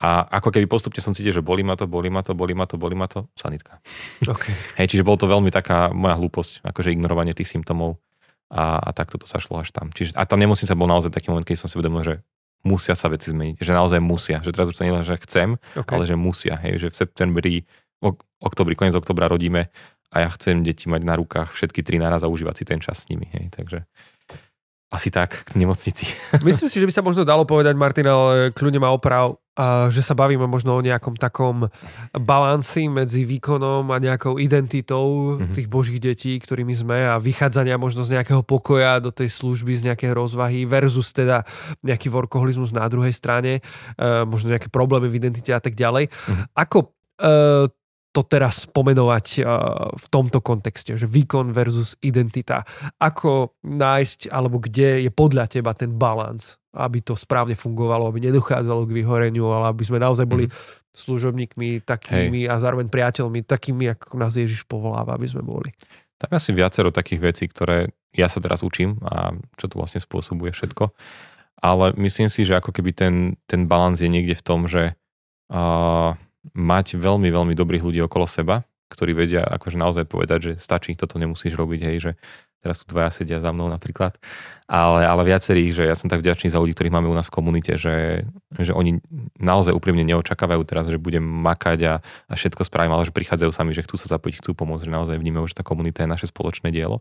A ako keby postupne som cítil, že bolí ma to, bolí ma to, bolí ma to, bolí ma to, sanitka. Okay. Hej, čiže bolo to veľmi taká moja hlúposť, akože ignorovanie tých symptómov a, a takto to sa šlo až tam. Čiže, a tá nemocnica bol naozaj taký moment, keď som si uvedomil, že musia sa veci zmeniť, že naozaj musia, že teraz už to nie len, že chcem, okay. ale že musia, hej, že v septembri, ok, oktobri, koniec oktobra rodíme a ja chcem deti mať na rukách všetky tri naraz a užívať si ten čas s nimi, hej, takže asi tak k nemocnici. Myslím si, že by sa možno dalo povedať, Martin, ale kľudne ma oprav, že sa bavíme možno o nejakom takom balansi medzi výkonom a nejakou identitou mm-hmm. tých božích detí, ktorými sme a vychádzania možno z nejakého pokoja do tej služby, z nejakého rozvahy versus teda nejaký workoholizmus na druhej strane, možno nejaké problémy v identite a tak ďalej. Mm-hmm. Ako to teraz pomenovať v tomto kontexte, že výkon versus identita. Ako nájsť, alebo kde je podľa teba ten balans, aby to správne fungovalo, aby nedochádzalo k vyhoreniu, ale aby sme naozaj boli mm. služobníkmi takými Hej. a zároveň priateľmi, takými, ako nás Ježiš povoláva, aby sme boli. Tam asi viacero takých vecí, ktoré ja sa teraz učím a čo to vlastne spôsobuje všetko. Ale myslím si, že ako keby ten, ten balans je niekde v tom, že uh, mať veľmi, veľmi dobrých ľudí okolo seba, ktorí vedia akože naozaj povedať, že stačí, toto nemusíš robiť, hej, že teraz tu dvaja sedia za mnou napríklad, ale, ale viacerí, že ja som tak vďačný za ľudí, ktorých máme u nás v komunite, že, že oni naozaj úprimne neočakávajú teraz, že budem makať a, a všetko spravím, ale že prichádzajú sami, že chcú sa zapojiť, chcú pomôcť, že naozaj vnímajú, že tá komunita je naše spoločné dielo.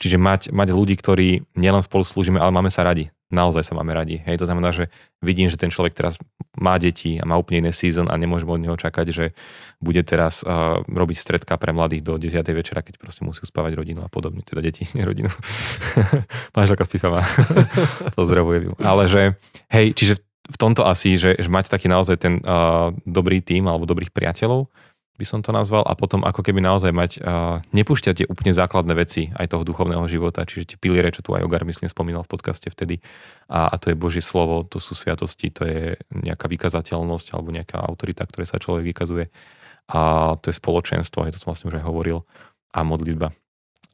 Čiže mať, mať ľudí, ktorí nielen spolu slúžime, ale máme sa radi. Naozaj sa máme radi. Hej, to znamená, že vidím, že ten človek teraz má deti a má úplne iné season a nemôžem od neho čakať, že bude teraz uh, robiť stredka pre mladých do 10. večera, keď proste musí uspávať rodinu a podobne. Teda deti, nie rodinu. Máš ako spísavá. Pozdravujem ju. Ale že, hej, čiže v tomto asi, že, že mať taký naozaj ten uh, dobrý tým alebo dobrých priateľov, by som to nazval, a potom ako keby naozaj mať, uh, nepúšťať tie úplne základné veci aj toho duchovného života, čiže tie piliere, čo tu aj Ogar myslím spomínal v podcaste vtedy, a, a to je Božie slovo, to sú sviatosti, to je nejaká vykazateľnosť alebo nejaká autorita, ktoré sa človek vykazuje a to je spoločenstvo, aj to som vlastne už aj hovoril, a modlitba.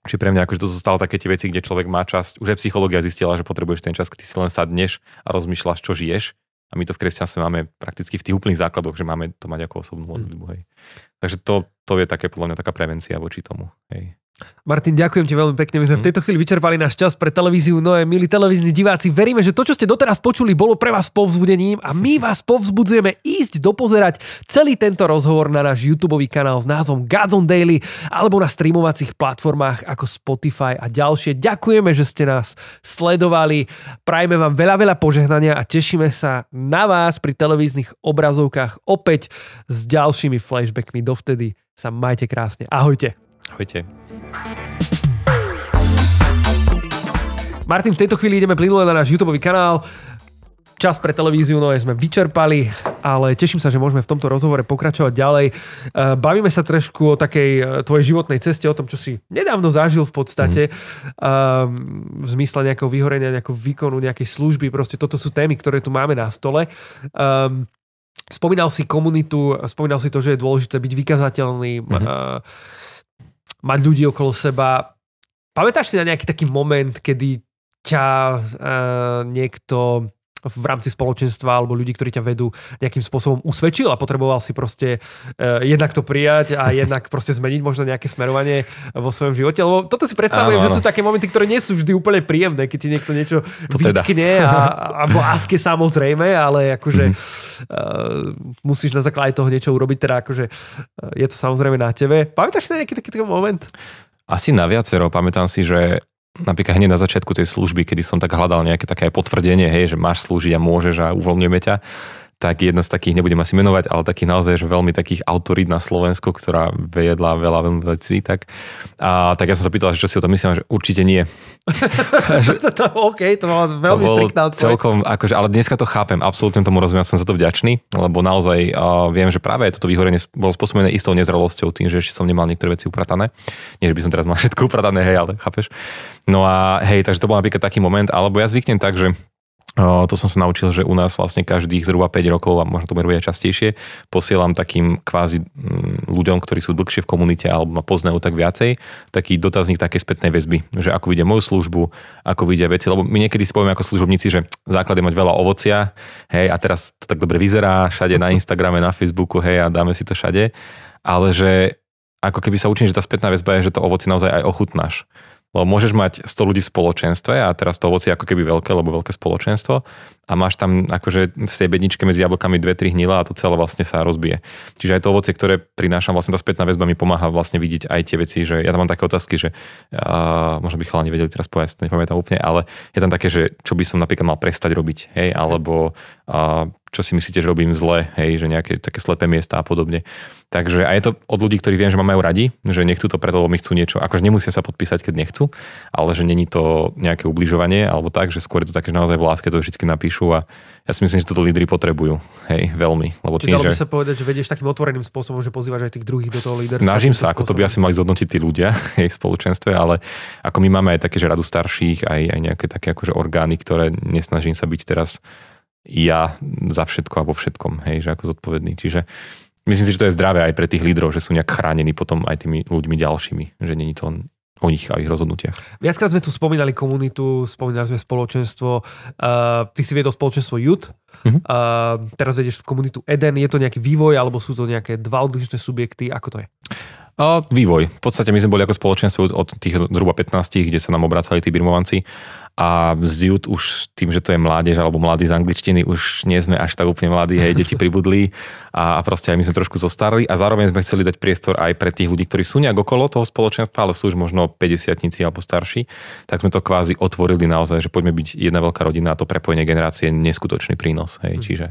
Čiže pre mňa akože to zostalo také tie veci, kde človek má čas, už aj psychológia zistila, že potrebuješ ten čas, keď si len sadneš a rozmýšľaš, čo žiješ. A my to v kresťanstve máme prakticky v tých úplných základoch, že máme to mať ako osobnú modlitbu. Hej. Takže to, to je také podľa mňa taká prevencia voči tomu. Hej. Martin, ďakujem ti veľmi pekne. My sme v mhm. tejto chvíli vyčerpali náš čas pre televíziu Noé. Milí televízni diváci, veríme, že to, čo ste doteraz počuli, bolo pre vás povzbudením a my vás povzbudzujeme ísť dopozerať celý tento rozhovor na náš YouTube kanál s názvom Gods on Daily alebo na streamovacích platformách ako Spotify a ďalšie. Ďakujeme, že ste nás sledovali. Prajme vám veľa, veľa požehnania a tešíme sa na vás pri televíznych obrazovkách opäť s ďalšími flashbackmi. Dovtedy sa majte krásne. Ahojte. Ahojte. Martin, v tejto chvíli ideme plynule na náš YouTube kanál. Čas pre televíziu no sme vyčerpali, ale teším sa, že môžeme v tomto rozhovore pokračovať ďalej. E, bavíme sa trošku o takej e, tvojej životnej ceste, o tom, čo si nedávno zažil v podstate, mm. v zmysle nejakého vyhorenia, nejakého výkonu, nejakej služby. Proste toto sú témy, ktoré tu máme na stole. Spomínal si komunitu, spomínal si to, že je dôležité byť vykazateľný, mm-hmm. Mať ľudí okolo seba. Pamätáš si na nejaký taký moment, kedy ťa uh, niekto v rámci spoločenstva alebo ľudí, ktorí ťa vedú nejakým spôsobom usvedčil a potreboval si proste uh, jednak to prijať a jednak proste zmeniť možno nejaké smerovanie vo svojom živote. Lebo toto si predstavujem, áno, áno. že sú také momenty, ktoré nie sú vždy úplne príjemné, keď ti niekto niečo to teda. vytkne teda. a, a v láske samozrejme, ale akože mm-hmm. uh, musíš na základe toho niečo urobiť, teda akože uh, je to samozrejme na tebe. Pamätáš si nejaký taký, taký moment? Asi na viacero. Pamätám si, že napríklad hneď na začiatku tej služby, kedy som tak hľadal nejaké také potvrdenie, hej, že máš slúžiť a môžeš a uvoľňujeme ťa, tak jedna z takých, nebudem asi menovať, ale takých naozaj, že veľmi takých autorít na Slovensku, ktorá vedla veľa, veľa vecí, tak, a, tak ja som sa pýtal, že čo si o tom myslím, že určite nie. to, OK, to bola veľmi to striktná odpoveď. Celkom, akože, ale dneska to chápem, absolútne tomu rozumiem, som za to vďačný, lebo naozaj uh, viem, že práve toto vyhorenie bolo spôsobené istou nezrelosťou, tým, že ešte som nemal niektoré veci upratané. Nie, že by som teraz mal všetko upratané, hej, ale chápeš. No a hej, takže to bol napríklad taký moment, alebo ja zvyknem tak, že to som sa naučil, že u nás vlastne každých zhruba 5 rokov, a možno to bude aj častejšie, posielam takým kvázi mm, ľuďom, ktorí sú dlhšie v komunite alebo ma poznajú tak viacej, taký dotazník také spätnej väzby, že ako vidia moju službu, ako vidia veci, lebo my niekedy si ako služobníci, že základ je mať veľa ovocia, hej, a teraz to tak dobre vyzerá, všade na Instagrame, na Facebooku, hej, a dáme si to všade, ale že ako keby sa učím, že tá spätná väzba je, že to ovoci naozaj aj ochutnáš. Lebo môžeš mať 100 ľudí v spoločenstve a teraz to ovocie ako keby veľké, lebo veľké spoločenstvo a máš tam akože v tej bedničke medzi jablkami dve, tri hnila a to celé vlastne sa rozbije. Čiže aj to ovocie, ktoré prinášam, vlastne tá spätná väzba mi pomáha vlastne vidieť aj tie veci, že ja tam mám také otázky, že uh, možno by chalani vedeli teraz povedať, nepamätám úplne, ale je tam také, že čo by som napríklad mal prestať robiť, hej, alebo uh, čo si myslíte, že robím zle, hej, že nejaké také slepé miesta a podobne. Takže a je to od ľudí, ktorí viem, že ma majú radi, že nechcú to preto, lebo mi chcú niečo, akože nemusia sa podpísať, keď nechcú, ale že není to nejaké ubližovanie alebo tak, že skôr je to také, že naozaj v láske to vždy napíšu a ja si myslím, že toto lídry potrebujú, hej, veľmi. Lebo tým, dalo by že... sa povedať, že vedieš takým otvoreným spôsobom, že pozývaš aj tých druhých do toho lídera. Snažím sa, ako to by asi mali zhodnotiť tí ľudia hej, v spoločenstve, ale ako my máme aj také, že radu starších, aj, aj nejaké také akože orgány, ktoré nesnažím sa byť teraz ja za všetko a vo všetkom, hej, že ako zodpovedný. Čiže myslím si, že to je zdravé aj pre tých lídrov, že sú nejak chránení potom aj tými ľuďmi ďalšími, že není to len o nich a ich rozhodnutiach. Viackrát sme tu spomínali komunitu, spomínali sme spoločenstvo, uh, ty si viedol spoločenstvo Youth, uh-huh. uh, teraz vedieš komunitu Eden, je to nejaký vývoj alebo sú to nejaké dva odlišné subjekty, ako to je? Uh, vývoj. V podstate my sme boli ako spoločenstvo od tých zhruba 15, kde sa nám obracali tí birmovanci. A z youth už tým, že to je mládež alebo mladí z angličtiny, už nie sme až tak úplne mladí, hej, deti pribudli. A, a proste aj my sme trošku zostarli. A zároveň sme chceli dať priestor aj pre tých ľudí, ktorí sú nejak okolo toho spoločenstva, ale sú už možno 50 alebo starší, tak sme to kvázi otvorili naozaj, že poďme byť jedna veľká rodina a to prepojenie generácie je neskutočný prínos, hej, hm. čiže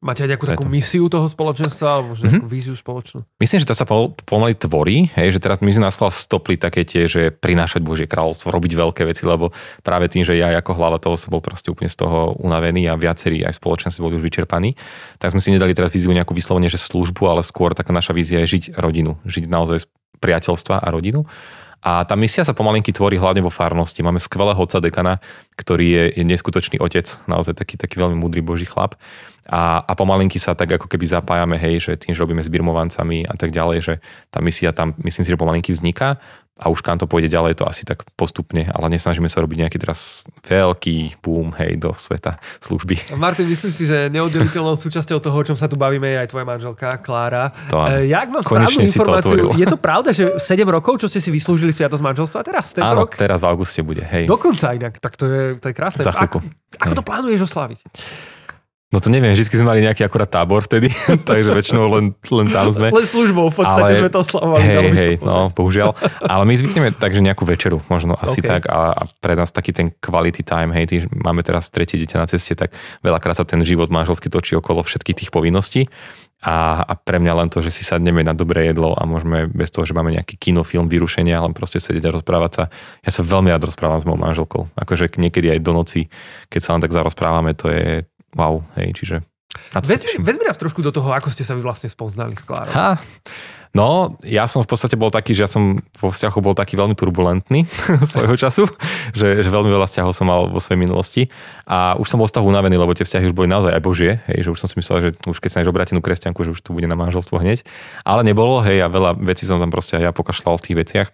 Máte aj nejakú takú misiu toho spoločenstva alebo mm-hmm. nejakú víziu spoločnú? Myslím, že to sa pomaly tvorí, hej, že teraz my sme nás stopli také tie, že prinášať Božie kráľovstvo, robiť veľké veci, lebo práve tým, že ja ako hlava toho som bol proste úplne z toho unavený a viacerí aj spoločenství boli už vyčerpaní, tak sme si nedali teraz víziu nejakú vyslovene, že službu, ale skôr taká naša vízia je žiť rodinu, žiť naozaj priateľstva a rodinu. A tá misia sa pomalinky tvorí hlavne vo farnosti. Máme skvelého otca dekana, ktorý je, je neskutočný otec, naozaj taký, taký veľmi múdry boží chlap a, a pomalinky sa tak ako keby zapájame, hej, že tým, že robíme s birmovancami a tak ďalej, že tá misia tam myslím si, že pomalinky vzniká a už kam to pôjde ďalej, to asi tak postupne, ale nesnažíme sa robiť nejaký teraz veľký boom, hej, do sveta služby. Martin, myslím si, že neoddeliteľnou súčasťou toho, o čom sa tu bavíme, je aj tvoja manželka, Klára. To e, jak mám správnu informáciu, to je to pravda, že 7 rokov, čo ste si vyslúžili sviatosť manželstva teraz, tento Áno, rok? teraz v auguste bude, hej. Dokonca inak, tak to je, to je krásne. Za chvíľku. Ako, ako to plánuješ oslaviť? No to neviem, vždy sme mali nejaký akurát tábor vtedy, takže väčšinou len, len tam sme. Len službou, v podstate ale, sme to oslavovali. Hej, hej, no bohužiaľ. Ale my zvykneme tak, že nejakú večeru, možno asi okay. tak a, a pre nás taký ten quality time, hej, tý, máme teraz tretie dieťa na ceste, tak veľakrát sa ten život manželský točí okolo všetkých tých povinností a, a pre mňa len to, že si sadneme na dobré jedlo a môžeme bez toho, že máme nejaký kinofilm, vyrušenia, len proste sedieť a rozprávať sa. Ja sa veľmi rád rozprávam s mojou manželkou. Akože niekedy aj do noci, keď sa len tak zarozprávame, to je, wow, hej, čiže... Vezmi, vezmi nás trošku do toho, ako ste sa vy vlastne spoznali s Klárou. Ha, No, ja som v podstate bol taký, že ja som vo vzťahu bol taký veľmi turbulentný svojho času, že, že veľmi veľa vzťahov som mal vo svojej minulosti. A už som bol z toho unavený, lebo tie vzťahy už boli naozaj aj božie, hej, že už som si myslel, že už keď sa nájdeš obratenú kresťanku, že už tu bude na manželstvo hneď, ale nebolo, hej, a veľa vecí som tam proste aj ja pokašľal v tých veciach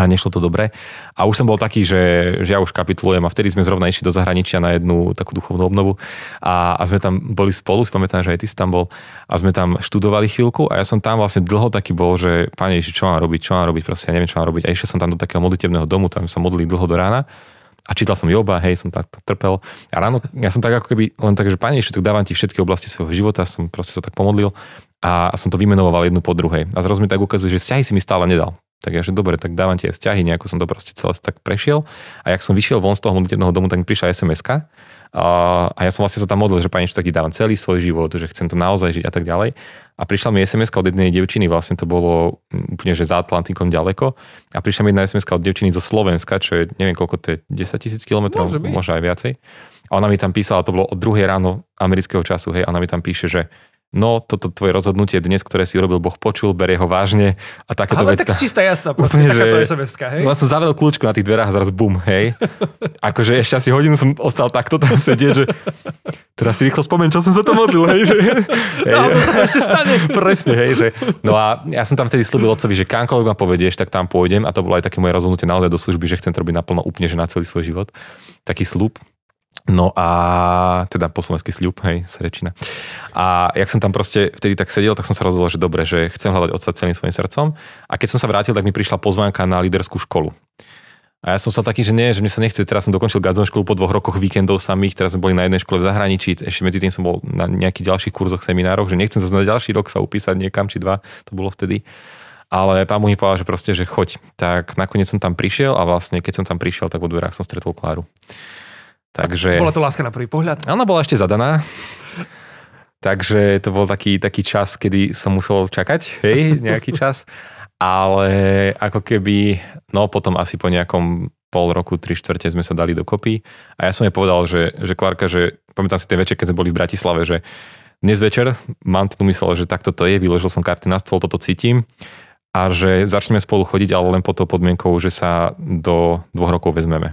a nešlo to dobre. A už som bol taký, že, že ja už kapitulujem a vtedy sme zrovna išli do zahraničia na jednu takú duchovnú obnovu a, a sme tam boli spolu, spamätám, že aj ty si tam bol a sme tam študovali chvíľku a ja som tam vlastne dlho taký bol, že pane Ježiš, čo mám robiť, čo mám robiť, proste ja neviem, čo mám robiť. A išiel som tam do takého modlitebného domu, tam sa modlili dlho do rána a čítal som Joba, hej, som tak trpel. A ráno, ja som tak ako keby len tak, že pane Ježiš, tak dávam ti všetky oblasti svojho života, som proste sa tak pomodlil a som to vymenoval jednu po druhej. A zrazu tak ukazuje, že vzťahy si mi stále nedal. Tak ja, že dobre, tak dávam tie vzťahy, nejako som to proste celé tak prešiel. A jak som vyšiel von z toho modlitebného domu, tak mi prišla sms a, a ja som vlastne sa tam modlil, že pani taký dávam celý svoj život, že chcem to naozaj žiť a tak ďalej. A prišla mi sms od jednej devčiny, vlastne to bolo úplne, že za Atlantikom ďaleko. A prišla mi jedna sms od devčiny zo Slovenska, čo je, neviem koľko to je, 10 tisíc kilometrov, možno aj viacej. A ona mi tam písala, to bolo od druhej ráno amerického času, hej, ona mi tam píše, že no toto tvoje rozhodnutie dnes, ktoré si urobil, Boh počul, berie ho vážne a takéto Ale veci. tak čistá jasná, Úplne, takáto že- SMS-ka, hej? No, som zavrel kľúčku na tých dverách a zrazu bum, hej. Akože ešte asi hodinu som ostal takto tam sedieť, že teraz si rýchlo spomen, čo som sa to modlil, hej. Že, hej. No, to sa ešte stane. Presne, hej, že... No a ja som tam vtedy slúbil otcovi, že kamkoľvek ma povedieš, tak tam pôjdem a to bolo aj také moje rozhodnutie naozaj do služby, že chcem to robiť naplno úplne, že na celý svoj život. Taký slúb. No a teda po slovenský sľub, hej, srečina. A jak som tam proste vtedy tak sedel, tak som sa rozhodol, že dobre, že chcem hľadať otca celým svojim srdcom. A keď som sa vrátil, tak mi prišla pozvánka na líderskú školu. A ja som sa taký, že nie, že mne sa nechce, teraz som dokončil Gazon školu po dvoch rokoch víkendov samých, teraz sme boli na jednej škole v zahraničí, ešte medzi tým som bol na nejakých ďalších kurzoch, seminároch, že nechcem sa na ďalší rok sa upísať niekam či dva, to bolo vtedy. Ale pán mi povedal, že proste, že choď. Tak nakoniec som tam prišiel a vlastne keď som tam prišiel, tak vo dverách som stretol Kláru. Takže... Bola to láska na prvý pohľad. Ona bola ešte zadaná. Takže to bol taký, taký čas, kedy som musel čakať, hej, nejaký čas. Ale ako keby, no potom asi po nejakom pol roku, tri štvrte sme sa dali dokopy. A ja som jej povedal, že, že Klárka, že pamätám si ten večer, keď sme boli v Bratislave, že dnes večer mám tu myslel, že takto to je, vyložil som karty na stôl, toto cítim a že začneme spolu chodiť, ale len pod tou podmienkou, že sa do dvoch rokov vezmeme.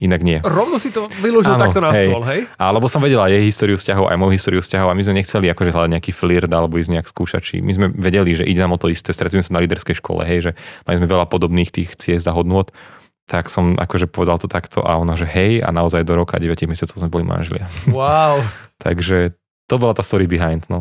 Inak nie. Rovno si to vyložil Áno, takto na hej. stôl, hej? Alebo som vedela jej históriu vzťahov, aj moju históriu vzťahov a my sme nechceli akože hľadať nejaký flirt alebo ísť nejak skúšať. Či my sme vedeli, že ide nám o to isté, stretli sme sa na líderskej škole, hej, že mali sme veľa podobných tých ciest a hodnôt. Tak som akože povedal to takto a ona, že hej a naozaj do roka 9 mesiacov sme boli manželia. Wow. Takže to bola tá story behind, no.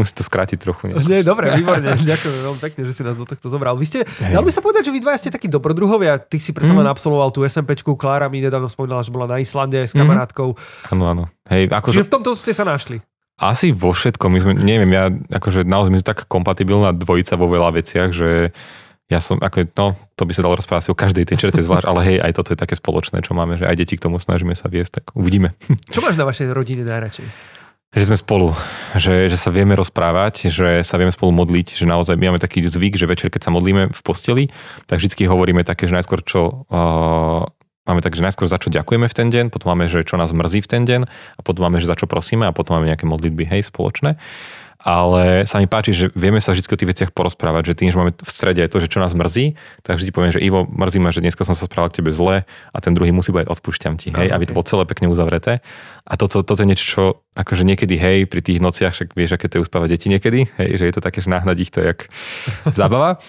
Musím to skrátiť trochu. Nie? Nie, dobre, výborne. Ďakujem veľmi pekne, že si nás do tohto zobral. Vy ste, Hej. dal by sa povedať, že vy dvaja ste takí dobrodruhovia. Ty si predsa Mm. len absolvoval tú SMPčku, Klára mi nedávno spomínala, že bola na Islande s Mhm. kamarátkou. Áno, áno. Hej, akože Čiže v tomto ste sa našli. Asi vo všetkom. My sme, neviem, ja akože naozaj my sme tak kompatibilná dvojica vo veľa veciach, že ja som, ako, no, to by sa dalo rozprávať asi o každej tej črte zvlášť, ale hej, aj toto je také spoločné, čo máme, že aj deti k tomu snažíme sa viesť, tak uvidíme. Čo máš na vašej rodine najradšej? Že sme spolu, že, že sa vieme rozprávať, že sa vieme spolu modliť, že naozaj my máme taký zvyk, že večer, keď sa modlíme v posteli, tak vždy hovoríme také, že najskôr čo uh, máme tak, že najskôr za čo ďakujeme v ten deň, potom máme, že čo nás mrzí v ten deň a potom máme, že za čo prosíme a potom máme nejaké modlitby, hej, spoločné. Ale sa mi páči, že vieme sa vždy o tých veciach porozprávať, že tým, že máme v strede aj to, že čo nás mrzí, tak vždy poviem, že Ivo, mrzí ma, že dneska som sa správal k tebe zle a ten druhý musí povedať odpúšťam ti, hej, Áno, aby to bolo celé pekne uzavreté. A toto, toto je niečo, čo akože niekedy, hej, pri tých nociach, však vieš, aké to je uspávať deti niekedy, hej, že je to také, že nahnať ich to je jak zábava.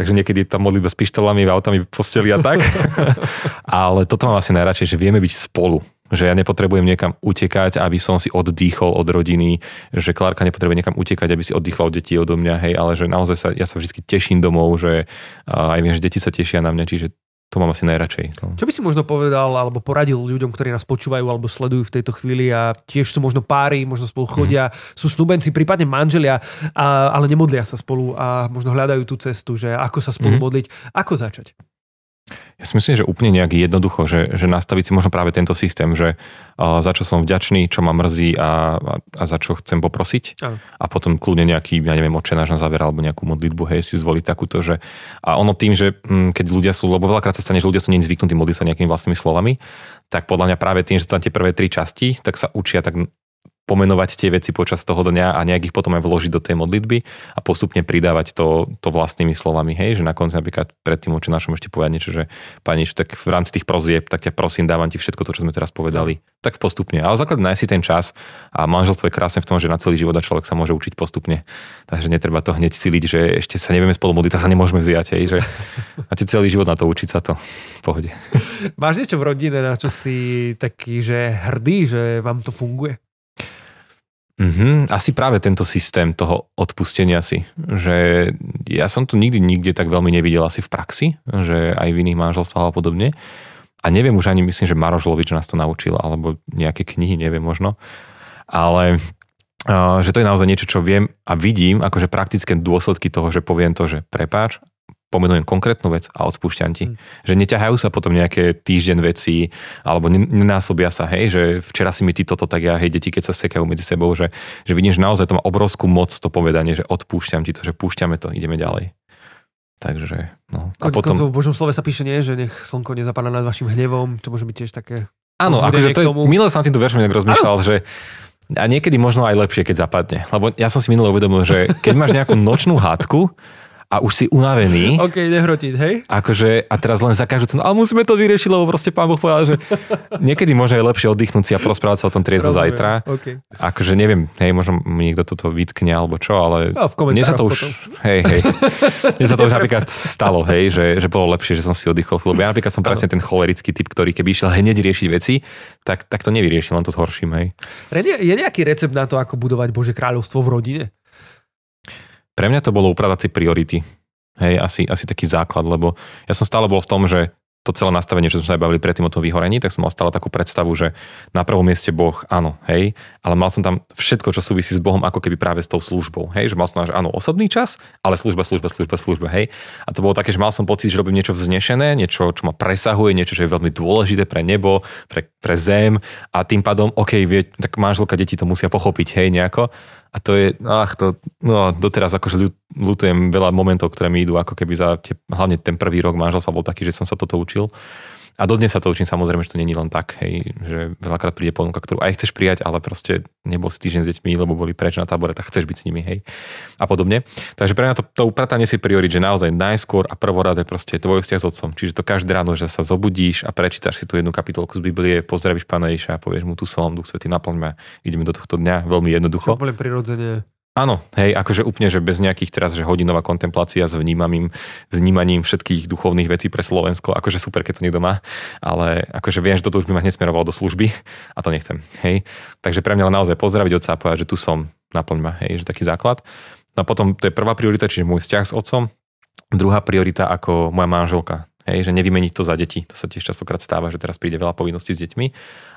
Takže niekedy tam modlitba s pištolami, autami, posteli a tak. Ale toto mám asi najradšej, že vieme byť spolu. Že ja nepotrebujem niekam utekať, aby som si oddýchol od rodiny, že Klárka nepotrebuje niekam utekať, aby si oddychla od detí odo mňa, hej, ale že naozaj sa, ja sa vždy teším domov, že aj viem, že deti sa tešia na mňa, čiže to mám asi najradšej. No. Čo by si možno povedal alebo poradil ľuďom, ktorí nás počúvajú alebo sledujú v tejto chvíli a tiež sú možno páry, možno spolu chodia, sú snúbenci, prípadne manželia, a, ale nemodlia sa spolu a možno hľadajú tú cestu, že ako sa spolu Mhm. modliť. Ako začať? Ja si myslím, že úplne nejak jednoducho, že, že nastaviť si možno práve tento systém, že uh, za čo som vďačný, čo ma mrzí a, a, a za čo chcem poprosiť. Áno. A potom kľudne nejaký, ja neviem, očenáš na záver alebo nejakú modlitbu, hej, si zvoliť takúto, že a ono tým, že mm, keď ľudia sú, lebo veľakrát sa stane, že ľudia sú není zvyknutí modliť sa nejakými vlastnými slovami, tak podľa mňa práve tým, že sú tam tie prvé tri časti, tak sa učia tak pomenovať tie veci počas toho dňa a nejak ich potom aj vložiť do tej modlitby a postupne pridávať to, to vlastnými slovami, hej, že na konci napríklad pred tým oči našom ešte povedať niečo, že pani, tak v rámci tých prozieb, tak ťa prosím, dávam ti všetko to, čo sme teraz povedali. Tak postupne. Ale základ nájsť si ten čas a manželstvo je krásne v tom, že na celý život a človek sa môže učiť postupne. Takže netreba to hneď siliť, že ešte sa nevieme spolu modliť, tak sa nemôžeme vziať, hej, že máte celý život na to učiť sa to v pohode. Máš niečo v rodine, na čo si taký, že hrdý, že vám to funguje? Mm-hmm, asi práve tento systém toho odpustenia si, že ja som to nikdy nikde tak veľmi nevidel asi v praxi, že aj v iných manželstvách a podobne. A neviem už ani, myslím, že Maroš Lovič nás to naučil, alebo nejaké knihy, neviem možno. Ale uh, že to je naozaj niečo, čo viem a vidím, akože praktické dôsledky toho, že poviem to, že prepáč, pomenujem konkrétnu vec a odpúšťam ti. Mm. Že neťahajú sa potom nejaké týždeň veci, alebo nen- nenásobia sa, hej, že včera si mi ty toto, tak ja, hej, deti, keď sa sekajú medzi sebou, že, že vidím, že naozaj to má obrovskú moc to povedanie, že odpúšťam ti to, že púšťame to, ideme ďalej. Takže, no. A Konec potom, v Božom slove sa píše nie, že nech slnko nezapadá nad vašim hnevom, to môže byť tiež také... áno, akože to je, milé som na týmto veršom nejak rozmýšľal, že A niekedy možno aj lepšie, keď zapadne. Lebo ja som si minule uvedomil, že keď máš nejakú nočnú hádku, a už si unavený. OK, nehrotiť, hej? Akože, a teraz len za každú cenu, ale musíme to vyriešiť, lebo proste pán Boh povedal, že niekedy môže aj lepšie oddychnúť si a prosprávať sa o tom triezvo zajtra. Okay. Akože neviem, hej, možno mi niekto toto vytkne alebo čo, ale no, v mne sa to už, potom. hej, hej, mne sa to už napríklad stalo, hej, že, že bolo lepšie, že som si oddychol lebo ja napríklad som presne ten cholerický typ, ktorý keby išiel hneď riešiť veci, tak, tak to nevyriešil, len to zhorším, hej. Je nejaký recept na to, ako budovať Bože kráľovstvo v rodine? Pre mňa to bolo upratať si priority. Hej, asi, asi taký základ, lebo ja som stále bol v tom, že to celé nastavenie, čo sme sa aj bavili predtým o tom vyhorení, tak som mal stále takú predstavu, že na prvom mieste Boh, áno, hej, ale mal som tam všetko, čo súvisí s Bohom, ako keby práve s tou službou, hej, že mal som, že áno, osobný čas, ale služba, služba, služba, služba, hej. A to bolo také, že mal som pocit, že robím niečo vznešené, niečo, čo ma presahuje, niečo, čo je veľmi dôležité pre nebo, pre, pre zem a tým pádom, OK, vie, tak manželka, deti to musia pochopiť, hej, nejako. A to je, ach, to, no doteraz akože ľutujem veľa momentov, ktoré mi idú ako keby za, tie, hlavne ten prvý rok manželstva bol taký, že som sa toto učil. A dodnes sa to učím samozrejme, že to není len tak, hej, že veľakrát príde ponuka, ktorú aj chceš prijať, ale proste nebol si týždeň s deťmi, lebo boli preč na tábore, tak chceš byť s nimi, hej. A podobne. Takže pre mňa to, to upratanie si priorit, že naozaj najskôr a prvorade proste tvoj vzťah s otcom. Čiže to každé ráno, že sa zobudíš a prečítaš si tú jednu kapitolku z Biblie, pozdravíš pána Ježa a povieš mu tu som, duch svety naplň ma, ideme do tohto dňa, veľmi jednoducho. Úplne prirodzene. Áno, hej, akože úplne, že bez nejakých teraz, že hodinová kontemplácia s vnímaním, vnímaním všetkých duchovných vecí pre Slovensko, akože super, keď to niekto má, ale akože viem, že toto už by ma hneď do služby a to nechcem, hej. Takže pre mňa naozaj pozdraviť otca a povedať, že tu som, naplň ma, hej, že taký základ. No a potom to je prvá priorita, čiže môj vzťah s otcom. Druhá priorita ako moja manželka, Hej, že nevymeniť to za deti. To sa tiež častokrát stáva, že teraz príde veľa povinností s deťmi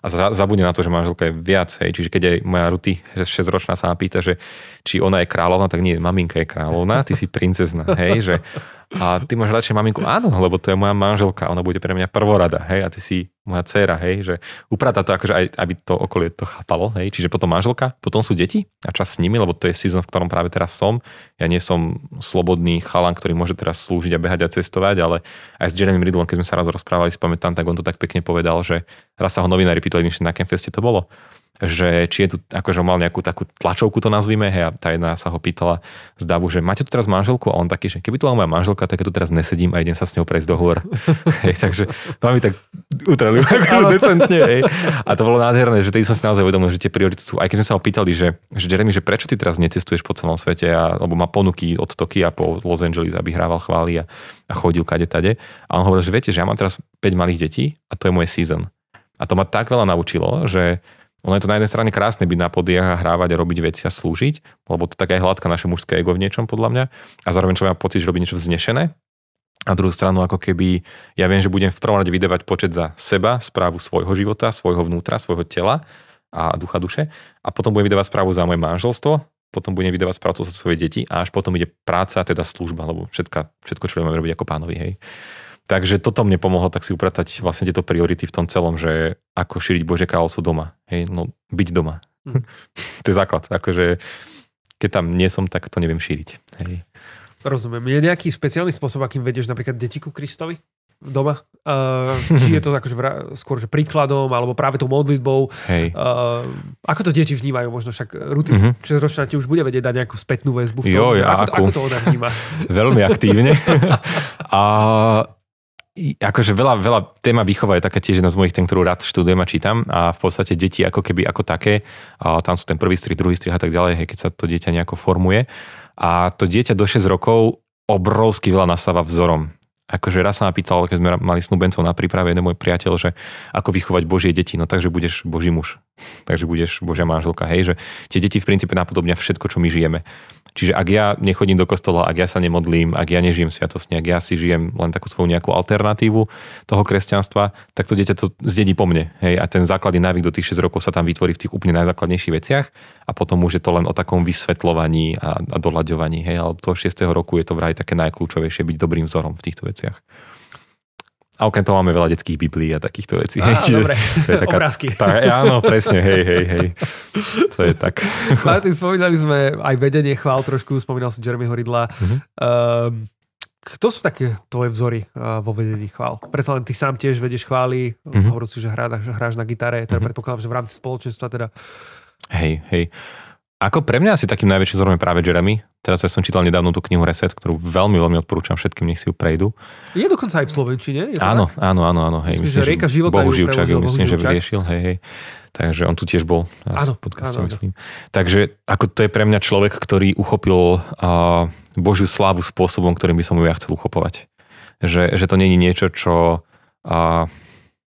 a zabudne na to, že manželka je viac. Hej. Čiže keď aj moja Ruty, 6-ročná sa ma pýta, že či ona je kráľovna, tak nie, maminka je kráľovna, ty si princezna. Hej, že a ty máš radšej maminku? Áno, lebo to je moja manželka, ona bude pre mňa prvorada, hej, a ty si moja dcéra, hej, že upratá to akože aj, aby to okolie to chápalo, hej, čiže potom manželka, potom sú deti a čas s nimi, lebo to je season, v ktorom práve teraz som. Ja nie som slobodný chalan, ktorý môže teraz slúžiť a behať a cestovať, ale aj s Jeremy Riddlom, keď sme sa raz rozprávali, si pamätám, tak on to tak pekne povedal, že raz sa ho novinári pýtali, na akém feste to bolo že či je tu, akože mal nejakú takú tlačovku to nazvime, hej, a tá jedna sa ho pýtala z davu, že máte tu teraz manželku? A on taký, že keby tu bola moja manželka, tak ja tu teraz nesedím a idem sa s ňou prejsť do hôr. hej, takže veľmi tak utreli decentne, hej. A to bolo nádherné, že tedy som si naozaj uvedomil, že tie priority sú, aj keď sme sa ho pýtali, že, že Jeremy, že prečo ty teraz necestuješ po celom svete, a, lebo má ponuky od a po Los Angeles, aby hrával chvály a, a chodil kade tade. A on hovoril, že viete, že ja mám teraz 5 malých detí a to je môj season. A to ma tak veľa naučilo, že ono je to na jednej strane krásne byť na podiach a hrávať a robiť veci a slúžiť, lebo to tak aj hladká naše mužské ego v niečom podľa mňa. A zároveň človek má pocit, že robí niečo vznešené. A druhú stranu, ako keby ja viem, že budem v prvom rade vydávať počet za seba, správu svojho života, svojho vnútra, svojho tela a ducha duše. A potom budem vydávať správu za moje manželstvo, potom budem vydávať správu za svoje deti a až potom ide práca, teda služba, lebo všetko, všetko čo máme robiť ako pánovi. Hej. Takže toto mne pomohlo tak si upratať vlastne tieto priority v tom celom, že ako šíriť Bože kráľovstvo doma. Hej, no byť doma. Mm. to je základ. Akože keď tam nie som, tak to neviem šíriť. Hej. Rozumiem. Je nejaký špeciálny spôsob, akým vedieš napríklad deti ku Kristovi? doma? Uh, či je to akože vra, skôr že príkladom, alebo práve tou modlitbou? Hej. Uh, ako to deti vnímajú? Možno však Ruty, uh-huh. čiže ročná ti už bude vedieť dať nejakú spätnú väzbu v tom, jo, ja, ako, ako, ako to ona vníma? Veľmi aktívne. a akože veľa, veľa téma výchova je taká tiež jedna z mojich tém, ktorú rád študujem a čítam. A v podstate deti ako keby ako také, a tam sú ten prvý strih, druhý strih a tak ďalej, hej, keď sa to dieťa nejako formuje. A to dieťa do 6 rokov obrovsky veľa nasáva vzorom. Akože raz sa ma pýtal, keď sme mali snúbencov na príprave, jeden môj priateľ, že ako vychovať Božie deti, no takže budeš Boží muž, takže budeš Božia manželka, hej, že tie deti v princípe napodobňa všetko, čo my žijeme. Čiže ak ja nechodím do kostola, ak ja sa nemodlím, ak ja nežijem sviatosne, ak ja si žijem len takú svoju nejakú alternatívu toho kresťanstva, tak to dieťa to zdedí po mne. Hej? A ten základný návyk do tých 6 rokov sa tam vytvorí v tých úplne najzákladnejších veciach a potom už je to len o takom vysvetľovaní a, a doľaďovaní. Hej? Ale toho 6. roku je to vraj také najkľúčovejšie byť dobrým vzorom v týchto veciach. A okrem toho máme veľa detských biblií a takýchto vecí. Á, Čiže dobre, to je taká, obrázky. Tá, áno, presne, hej, hej, hej. To je tak. Martin, spomínali sme aj vedenie chvál trošku, spomínal si Jeremy Horidla. Uh-huh. Uh, kto sú také tvoje vzory uh, vo vedení chvál? Preto len ty sám tiež vedieš chvály, uh-huh. hovoril si, že hrá, hráš na gitare, teda uh-huh. predpokladám, že v rámci spoločenstva teda Hej, hej. Ako pre mňa asi takým najväčším vzorom je práve Jeremy. Teraz ja som čítal nedávno tú knihu Reset, ktorú veľmi, veľmi odporúčam všetkým, nech si ju prejdú. Je dokonca aj v Slovenčine? Je áno, tak? áno, áno, áno. Hej, myslím, myslím že Rieka života Bohu Živčák ju myslím, že vyriešil. Hej, hej. Takže on tu tiež bol áno, v podcaste, áno, myslím. Takže ako to je pre mňa človek, ktorý uchopil uh, Božiu slávu spôsobom, ktorým by som ju ja chcel uchopovať. Že, že to není niečo, čo uh,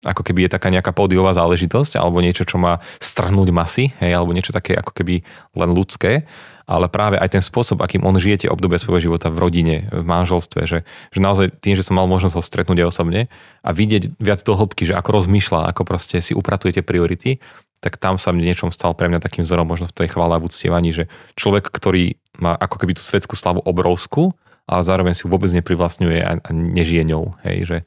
ako keby je taká nejaká pódiová záležitosť, alebo niečo, čo má strhnúť masy, hej, alebo niečo také ako keby len ľudské, ale práve aj ten spôsob, akým on žije tie obdobie svojho života v rodine, v manželstve, že, že naozaj tým, že som mal možnosť ho stretnúť aj osobne a vidieť viac do hĺbky, že ako rozmýšľa, ako proste si upratuje tie priority, tak tam sa v niečom stal pre mňa takým vzorom možno v tej chvále a v uctievaní, že človek, ktorý má ako keby tú svetskú slavu obrovskú, ale zároveň si vôbec neprivlastňuje a, a nežije ňou. Hej, že,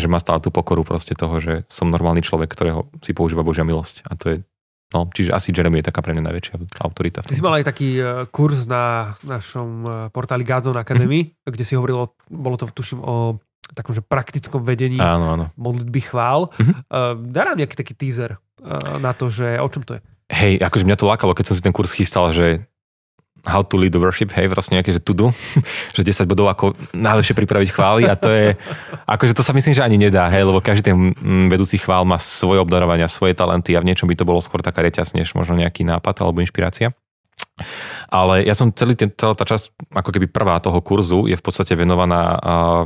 že má stále tú pokoru proste toho, že som normálny človek, ktorého si používa Božia milosť. A to je No, čiže asi Jeremy je taká pre mňa najväčšia autorita. Ty si mal aj taký e, kurz na našom e, portáli Godzone Academy, mm-hmm. kde si hovoril, bolo to tuším o takom, že praktickom vedení áno, áno. modlitby chvál. Mm-hmm. Uh, dá nám nejaký taký teaser uh, na to, že o čom to je? Hej, akože mňa to lákalo, keď som si ten kurz chystal, že how to lead worship, hej, vlastne nejaké, že to do, že 10 bodov ako najlepšie pripraviť chvály a to je, akože to sa myslím, že ani nedá, hej, lebo každý ten mm, vedúci chvál má svoje obdarovania, svoje talenty a v niečom by to bolo skôr taká reťaz, než možno nejaký nápad alebo inšpirácia. Ale ja som celý ten, celá tá časť, ako keby prvá toho kurzu je v podstate venovaná uh,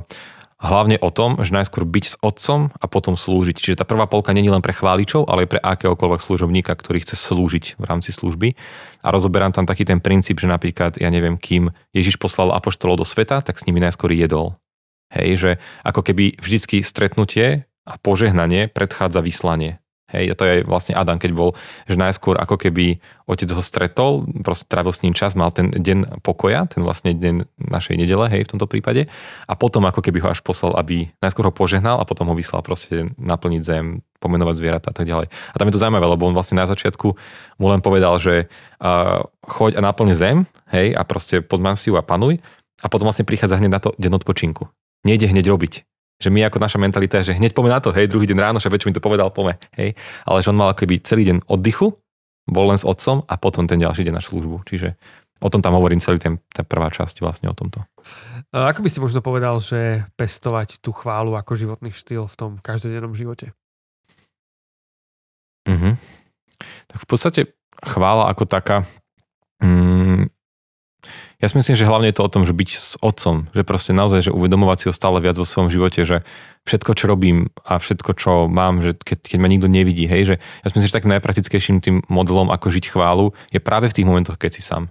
hlavne o tom, že najskôr byť s otcom a potom slúžiť. Čiže tá prvá polka není len pre chváličov, ale aj pre akéhokoľvek služobníka, ktorý chce slúžiť v rámci služby. A rozoberám tam taký ten princíp, že napríklad, ja neviem, kým Ježiš poslal apoštolov do sveta, tak s nimi najskôr jedol. Hej, že ako keby vždycky stretnutie a požehnanie predchádza vyslanie. Hej, a to je vlastne Adam, keď bol, že najskôr ako keby otec ho stretol, proste trávil s ním čas, mal ten deň pokoja, ten vlastne deň našej nedele, hej, v tomto prípade. A potom ako keby ho až poslal, aby najskôr ho požehnal a potom ho vyslal proste naplniť zem, pomenovať zvieratá a tak ďalej. A tam je to zaujímavé, lebo on vlastne na začiatku mu len povedal, že uh, choď a naplň zem, hej, a proste podman si ju a panuj. A potom vlastne prichádza hneď na to deň odpočinku. Nejde hneď robiť že my ako naša mentalita je, že hneď poďme na to, hej, druhý deň ráno, že mi to povedal, pome, hej. Ale že on mal akoby celý deň oddychu, bol len s otcom a potom ten ďalší deň na službu. Čiže o tom tam hovorím celý ten, tá prvá časť vlastne o tomto. Ako by si možno povedal, že pestovať tú chválu ako životný štýl v tom každodennom živote? Mhm. Tak v podstate chvála ako taká mm, ja si myslím, že hlavne je to o tom, že byť s otcom, že proste naozaj, že uvedomovať si ho stále viac vo svojom živote, že všetko, čo robím a všetko, čo mám, že keď, keď ma nikto nevidí, hej, že ja si myslím, že takým najpraktickejším tým modelom, ako žiť chválu, je práve v tých momentoch, keď si sám.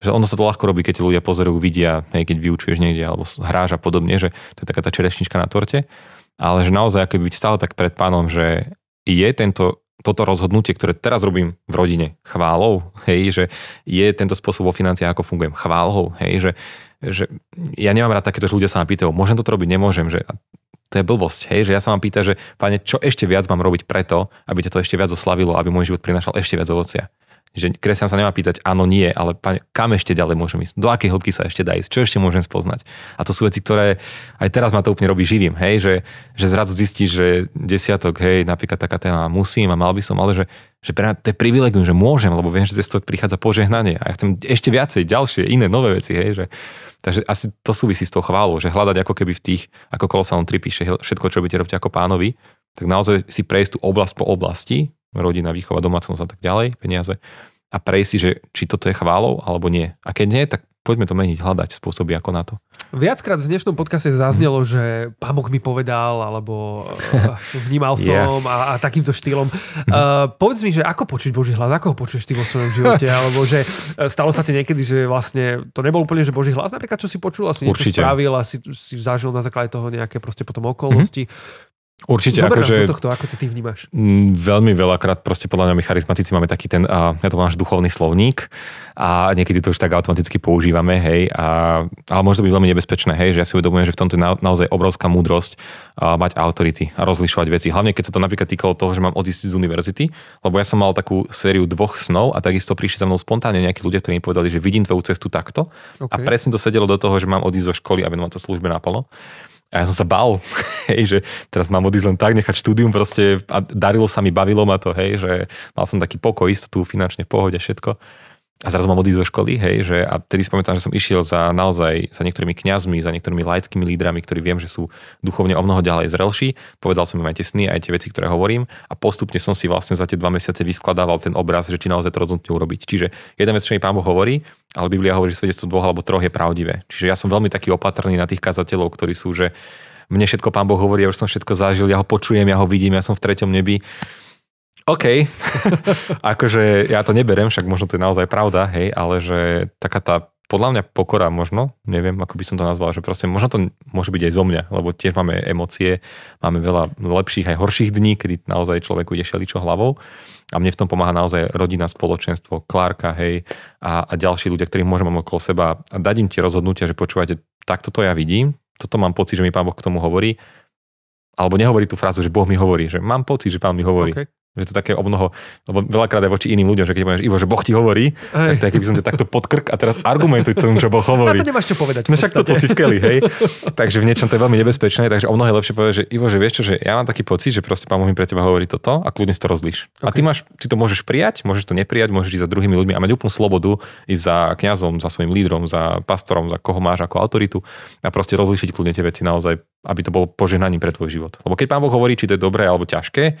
Že ono sa to ľahko robí, keď ľudia pozorujú, vidia, hej, keď vyučuješ niekde alebo hráš a podobne, že to je taká tá čerešnička na torte, ale že naozaj ako byť stále tak pred pánom, že je tento toto rozhodnutie, ktoré teraz robím v rodine chválou, hej, že je tento spôsob vo financiách, ako fungujem chválou, hej, že, že ja nemám rád takéto, že ľudia sa ma pýtajú, môžem toto robiť, nemôžem, že to je blbosť, hej, že ja sa vám pýta, že pane, čo ešte viac mám robiť preto, aby ťa to ešte viac oslavilo, aby môj život prinašal ešte viac ovocia že kresťan sa nemá pýtať áno, nie, ale pane, kam ešte ďalej môžem ísť? Do akej hĺbky sa ešte dá ísť? Čo ešte môžem spoznať? A to sú veci, ktoré aj teraz ma to úplne robí živým, hej, že, že zrazu zistíš, že desiatok, hej, napríklad taká téma musím a mal by som, ale že, že pre mňa to je privilegium, že môžem, lebo viem, že z toho prichádza požehnanie a ja chcem ešte viacej, ďalšie, iné, nové veci, hej, že, takže asi to súvisí s tou chválou, že hľadať ako keby v tých, ako Kolosalon 3 píše, všetko, čo budete robiť ako pánovi, tak naozaj si prejsť tú oblasť po oblasti, rodina, výchova, domácnosť a tak ďalej, peniaze, a prejsť si, že či toto je chválou alebo nie. A keď nie, tak poďme to meniť, hľadať spôsoby ako na to. Viackrát v dnešnom podcaste zaznelo, mm. že Boh mi povedal, alebo uh, vnímal som yeah. a, a takýmto štýlom. Uh, povedz mi, že ako počuť Boží hlas, ako ho počuješ ty vo svojom živote, alebo že e, stalo sa ti niekedy, že vlastne to nebol úplne, že Boží hlas, napríklad čo si počul, asi niečo Určite. spravil a si, si zažil na základe toho nejaké proste potom okolnosti. Mm-hmm. Určite, Zober akože... tohto, ako to ty vnímaš? Veľmi veľakrát, proste podľa mňa my charizmatici máme taký ten, ja to náš duchovný slovník a niekedy to už tak automaticky používame, hej, a, ale môže to byť veľmi nebezpečné, hej, že ja si uvedomujem, že v tomto je na, naozaj obrovská múdrosť uh, mať autority a rozlišovať veci. Hlavne keď sa to napríklad týkalo toho, že mám odísť z univerzity, lebo ja som mal takú sériu dvoch snov a takisto prišli za mnou spontánne nejakí ľudia, ktorí mi povedali, že vidím tvoju cestu takto okay. a presne to sedelo do toho, že mám odísť zo školy a venovať sa službe naplno. A ja som sa bál, hej, že teraz mám odísť len tak, nechať štúdium proste a darilo sa mi, bavilo ma to, hej, že mal som taký pokoj, istotu, finančne v pohode, všetko a zrazu mám odísť zo školy, hej, že a tedy spomínam, že som išiel za naozaj za niektorými kňazmi, za niektorými laickými lídrami, ktorí viem, že sú duchovne o mnoho ďalej zrelší. Povedal som im aj tie sny, aj tie veci, ktoré hovorím a postupne som si vlastne za tie dva mesiace vyskladával ten obraz, že či naozaj to rozhodnutie urobiť. Čiže jeden vec, čo mi pán Boh hovorí, ale Biblia hovorí, že svedectvo dvoch alebo troch je pravdivé. Čiže ja som veľmi taký opatrný na tých kazateľov, ktorí sú, že mne všetko pán Boh hovorí, ja už som všetko zažil, ja ho počujem, ja ho vidím, ja som v treťom nebi OK, akože ja to neberem, však možno to je naozaj pravda, hej, ale že taká tá podľa mňa pokora možno, neviem, ako by som to nazval, že proste možno to môže byť aj zo mňa, lebo tiež máme emócie, máme veľa lepších aj horších dní, kedy naozaj človeku ide šeličo hlavou a mne v tom pomáha naozaj rodina, spoločenstvo, Klárka, hej, a, a ďalší ľudia, ktorých môžem mať okolo seba a dať im tie rozhodnutia, že počúvate, takto to ja vidím, toto mám pocit, že mi Pán Boh k tomu hovorí, alebo nehovorí tú frázu, že Boh mi hovorí, že mám pocit, že Pán mi hovorí. Okay. Že to také obnoho, lebo veľakrát aj voči iným ľuďom, že keď povieš, Ivo, že Boh ti hovorí, hej. tak to je, keby som ťa takto podkrk a teraz argumentuj tomu, čo Boh hovorí. Na to nemáš čo povedať. No však toto si v keli, hej. takže v niečom to je veľmi nebezpečné, takže o mnoho je lepšie povedať, že Ivo, že vieš čo, že ja mám taký pocit, že proste pán mi pre teba hovorí toto a kľudne si to rozlíš. Okay. A ty, máš, ty to môžeš prijať, môžeš to neprijať, môžeš ísť za druhými ľuďmi a mať úplnú slobodu ísť za kňazom, za svojim lídrom, za pastorom, za koho máš ako autoritu a proste rozlíšiť kľudne tie veci naozaj, aby to bolo požehnaním pre tvoj život. Lebo keď pán Boh hovorí, či to je dobré alebo ťažké,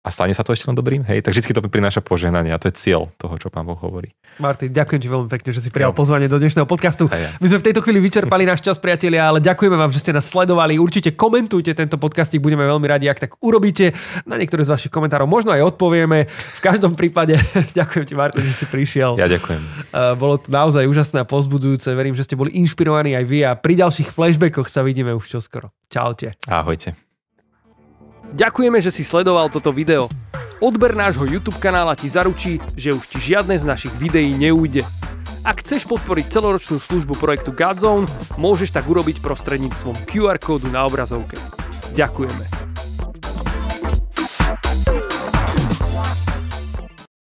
a stane sa to ešte len dobrým, hej, tak vždy to prináša požehnanie a to je cieľ toho, čo pán Boh hovorí. Martin, ďakujem ti veľmi pekne, že si prijal pozvanie do dnešného podcastu. Ja. My sme v tejto chvíli vyčerpali náš čas, priatelia, ale ďakujeme vám, že ste nás sledovali. Určite komentujte tento podcastik, budeme veľmi radi, ak tak urobíte. Na niektoré z vašich komentárov možno aj odpovieme. V každom prípade ďakujem ti, Martin, že si prišiel. Ja ďakujem. Bolo to naozaj úžasné a pozbudujúce. Verím, že ste boli inšpirovaní aj vy a pri ďalších flashbackoch sa vidíme už čoskoro. Čaute. Ahojte. Ďakujeme, že si sledoval toto video. Odber nášho YouTube kanála ti zaručí, že už ti žiadne z našich videí neújde. Ak chceš podporiť celoročnú službu projektu Godzone, môžeš tak urobiť prostredníctvom QR kódu na obrazovke. Ďakujeme.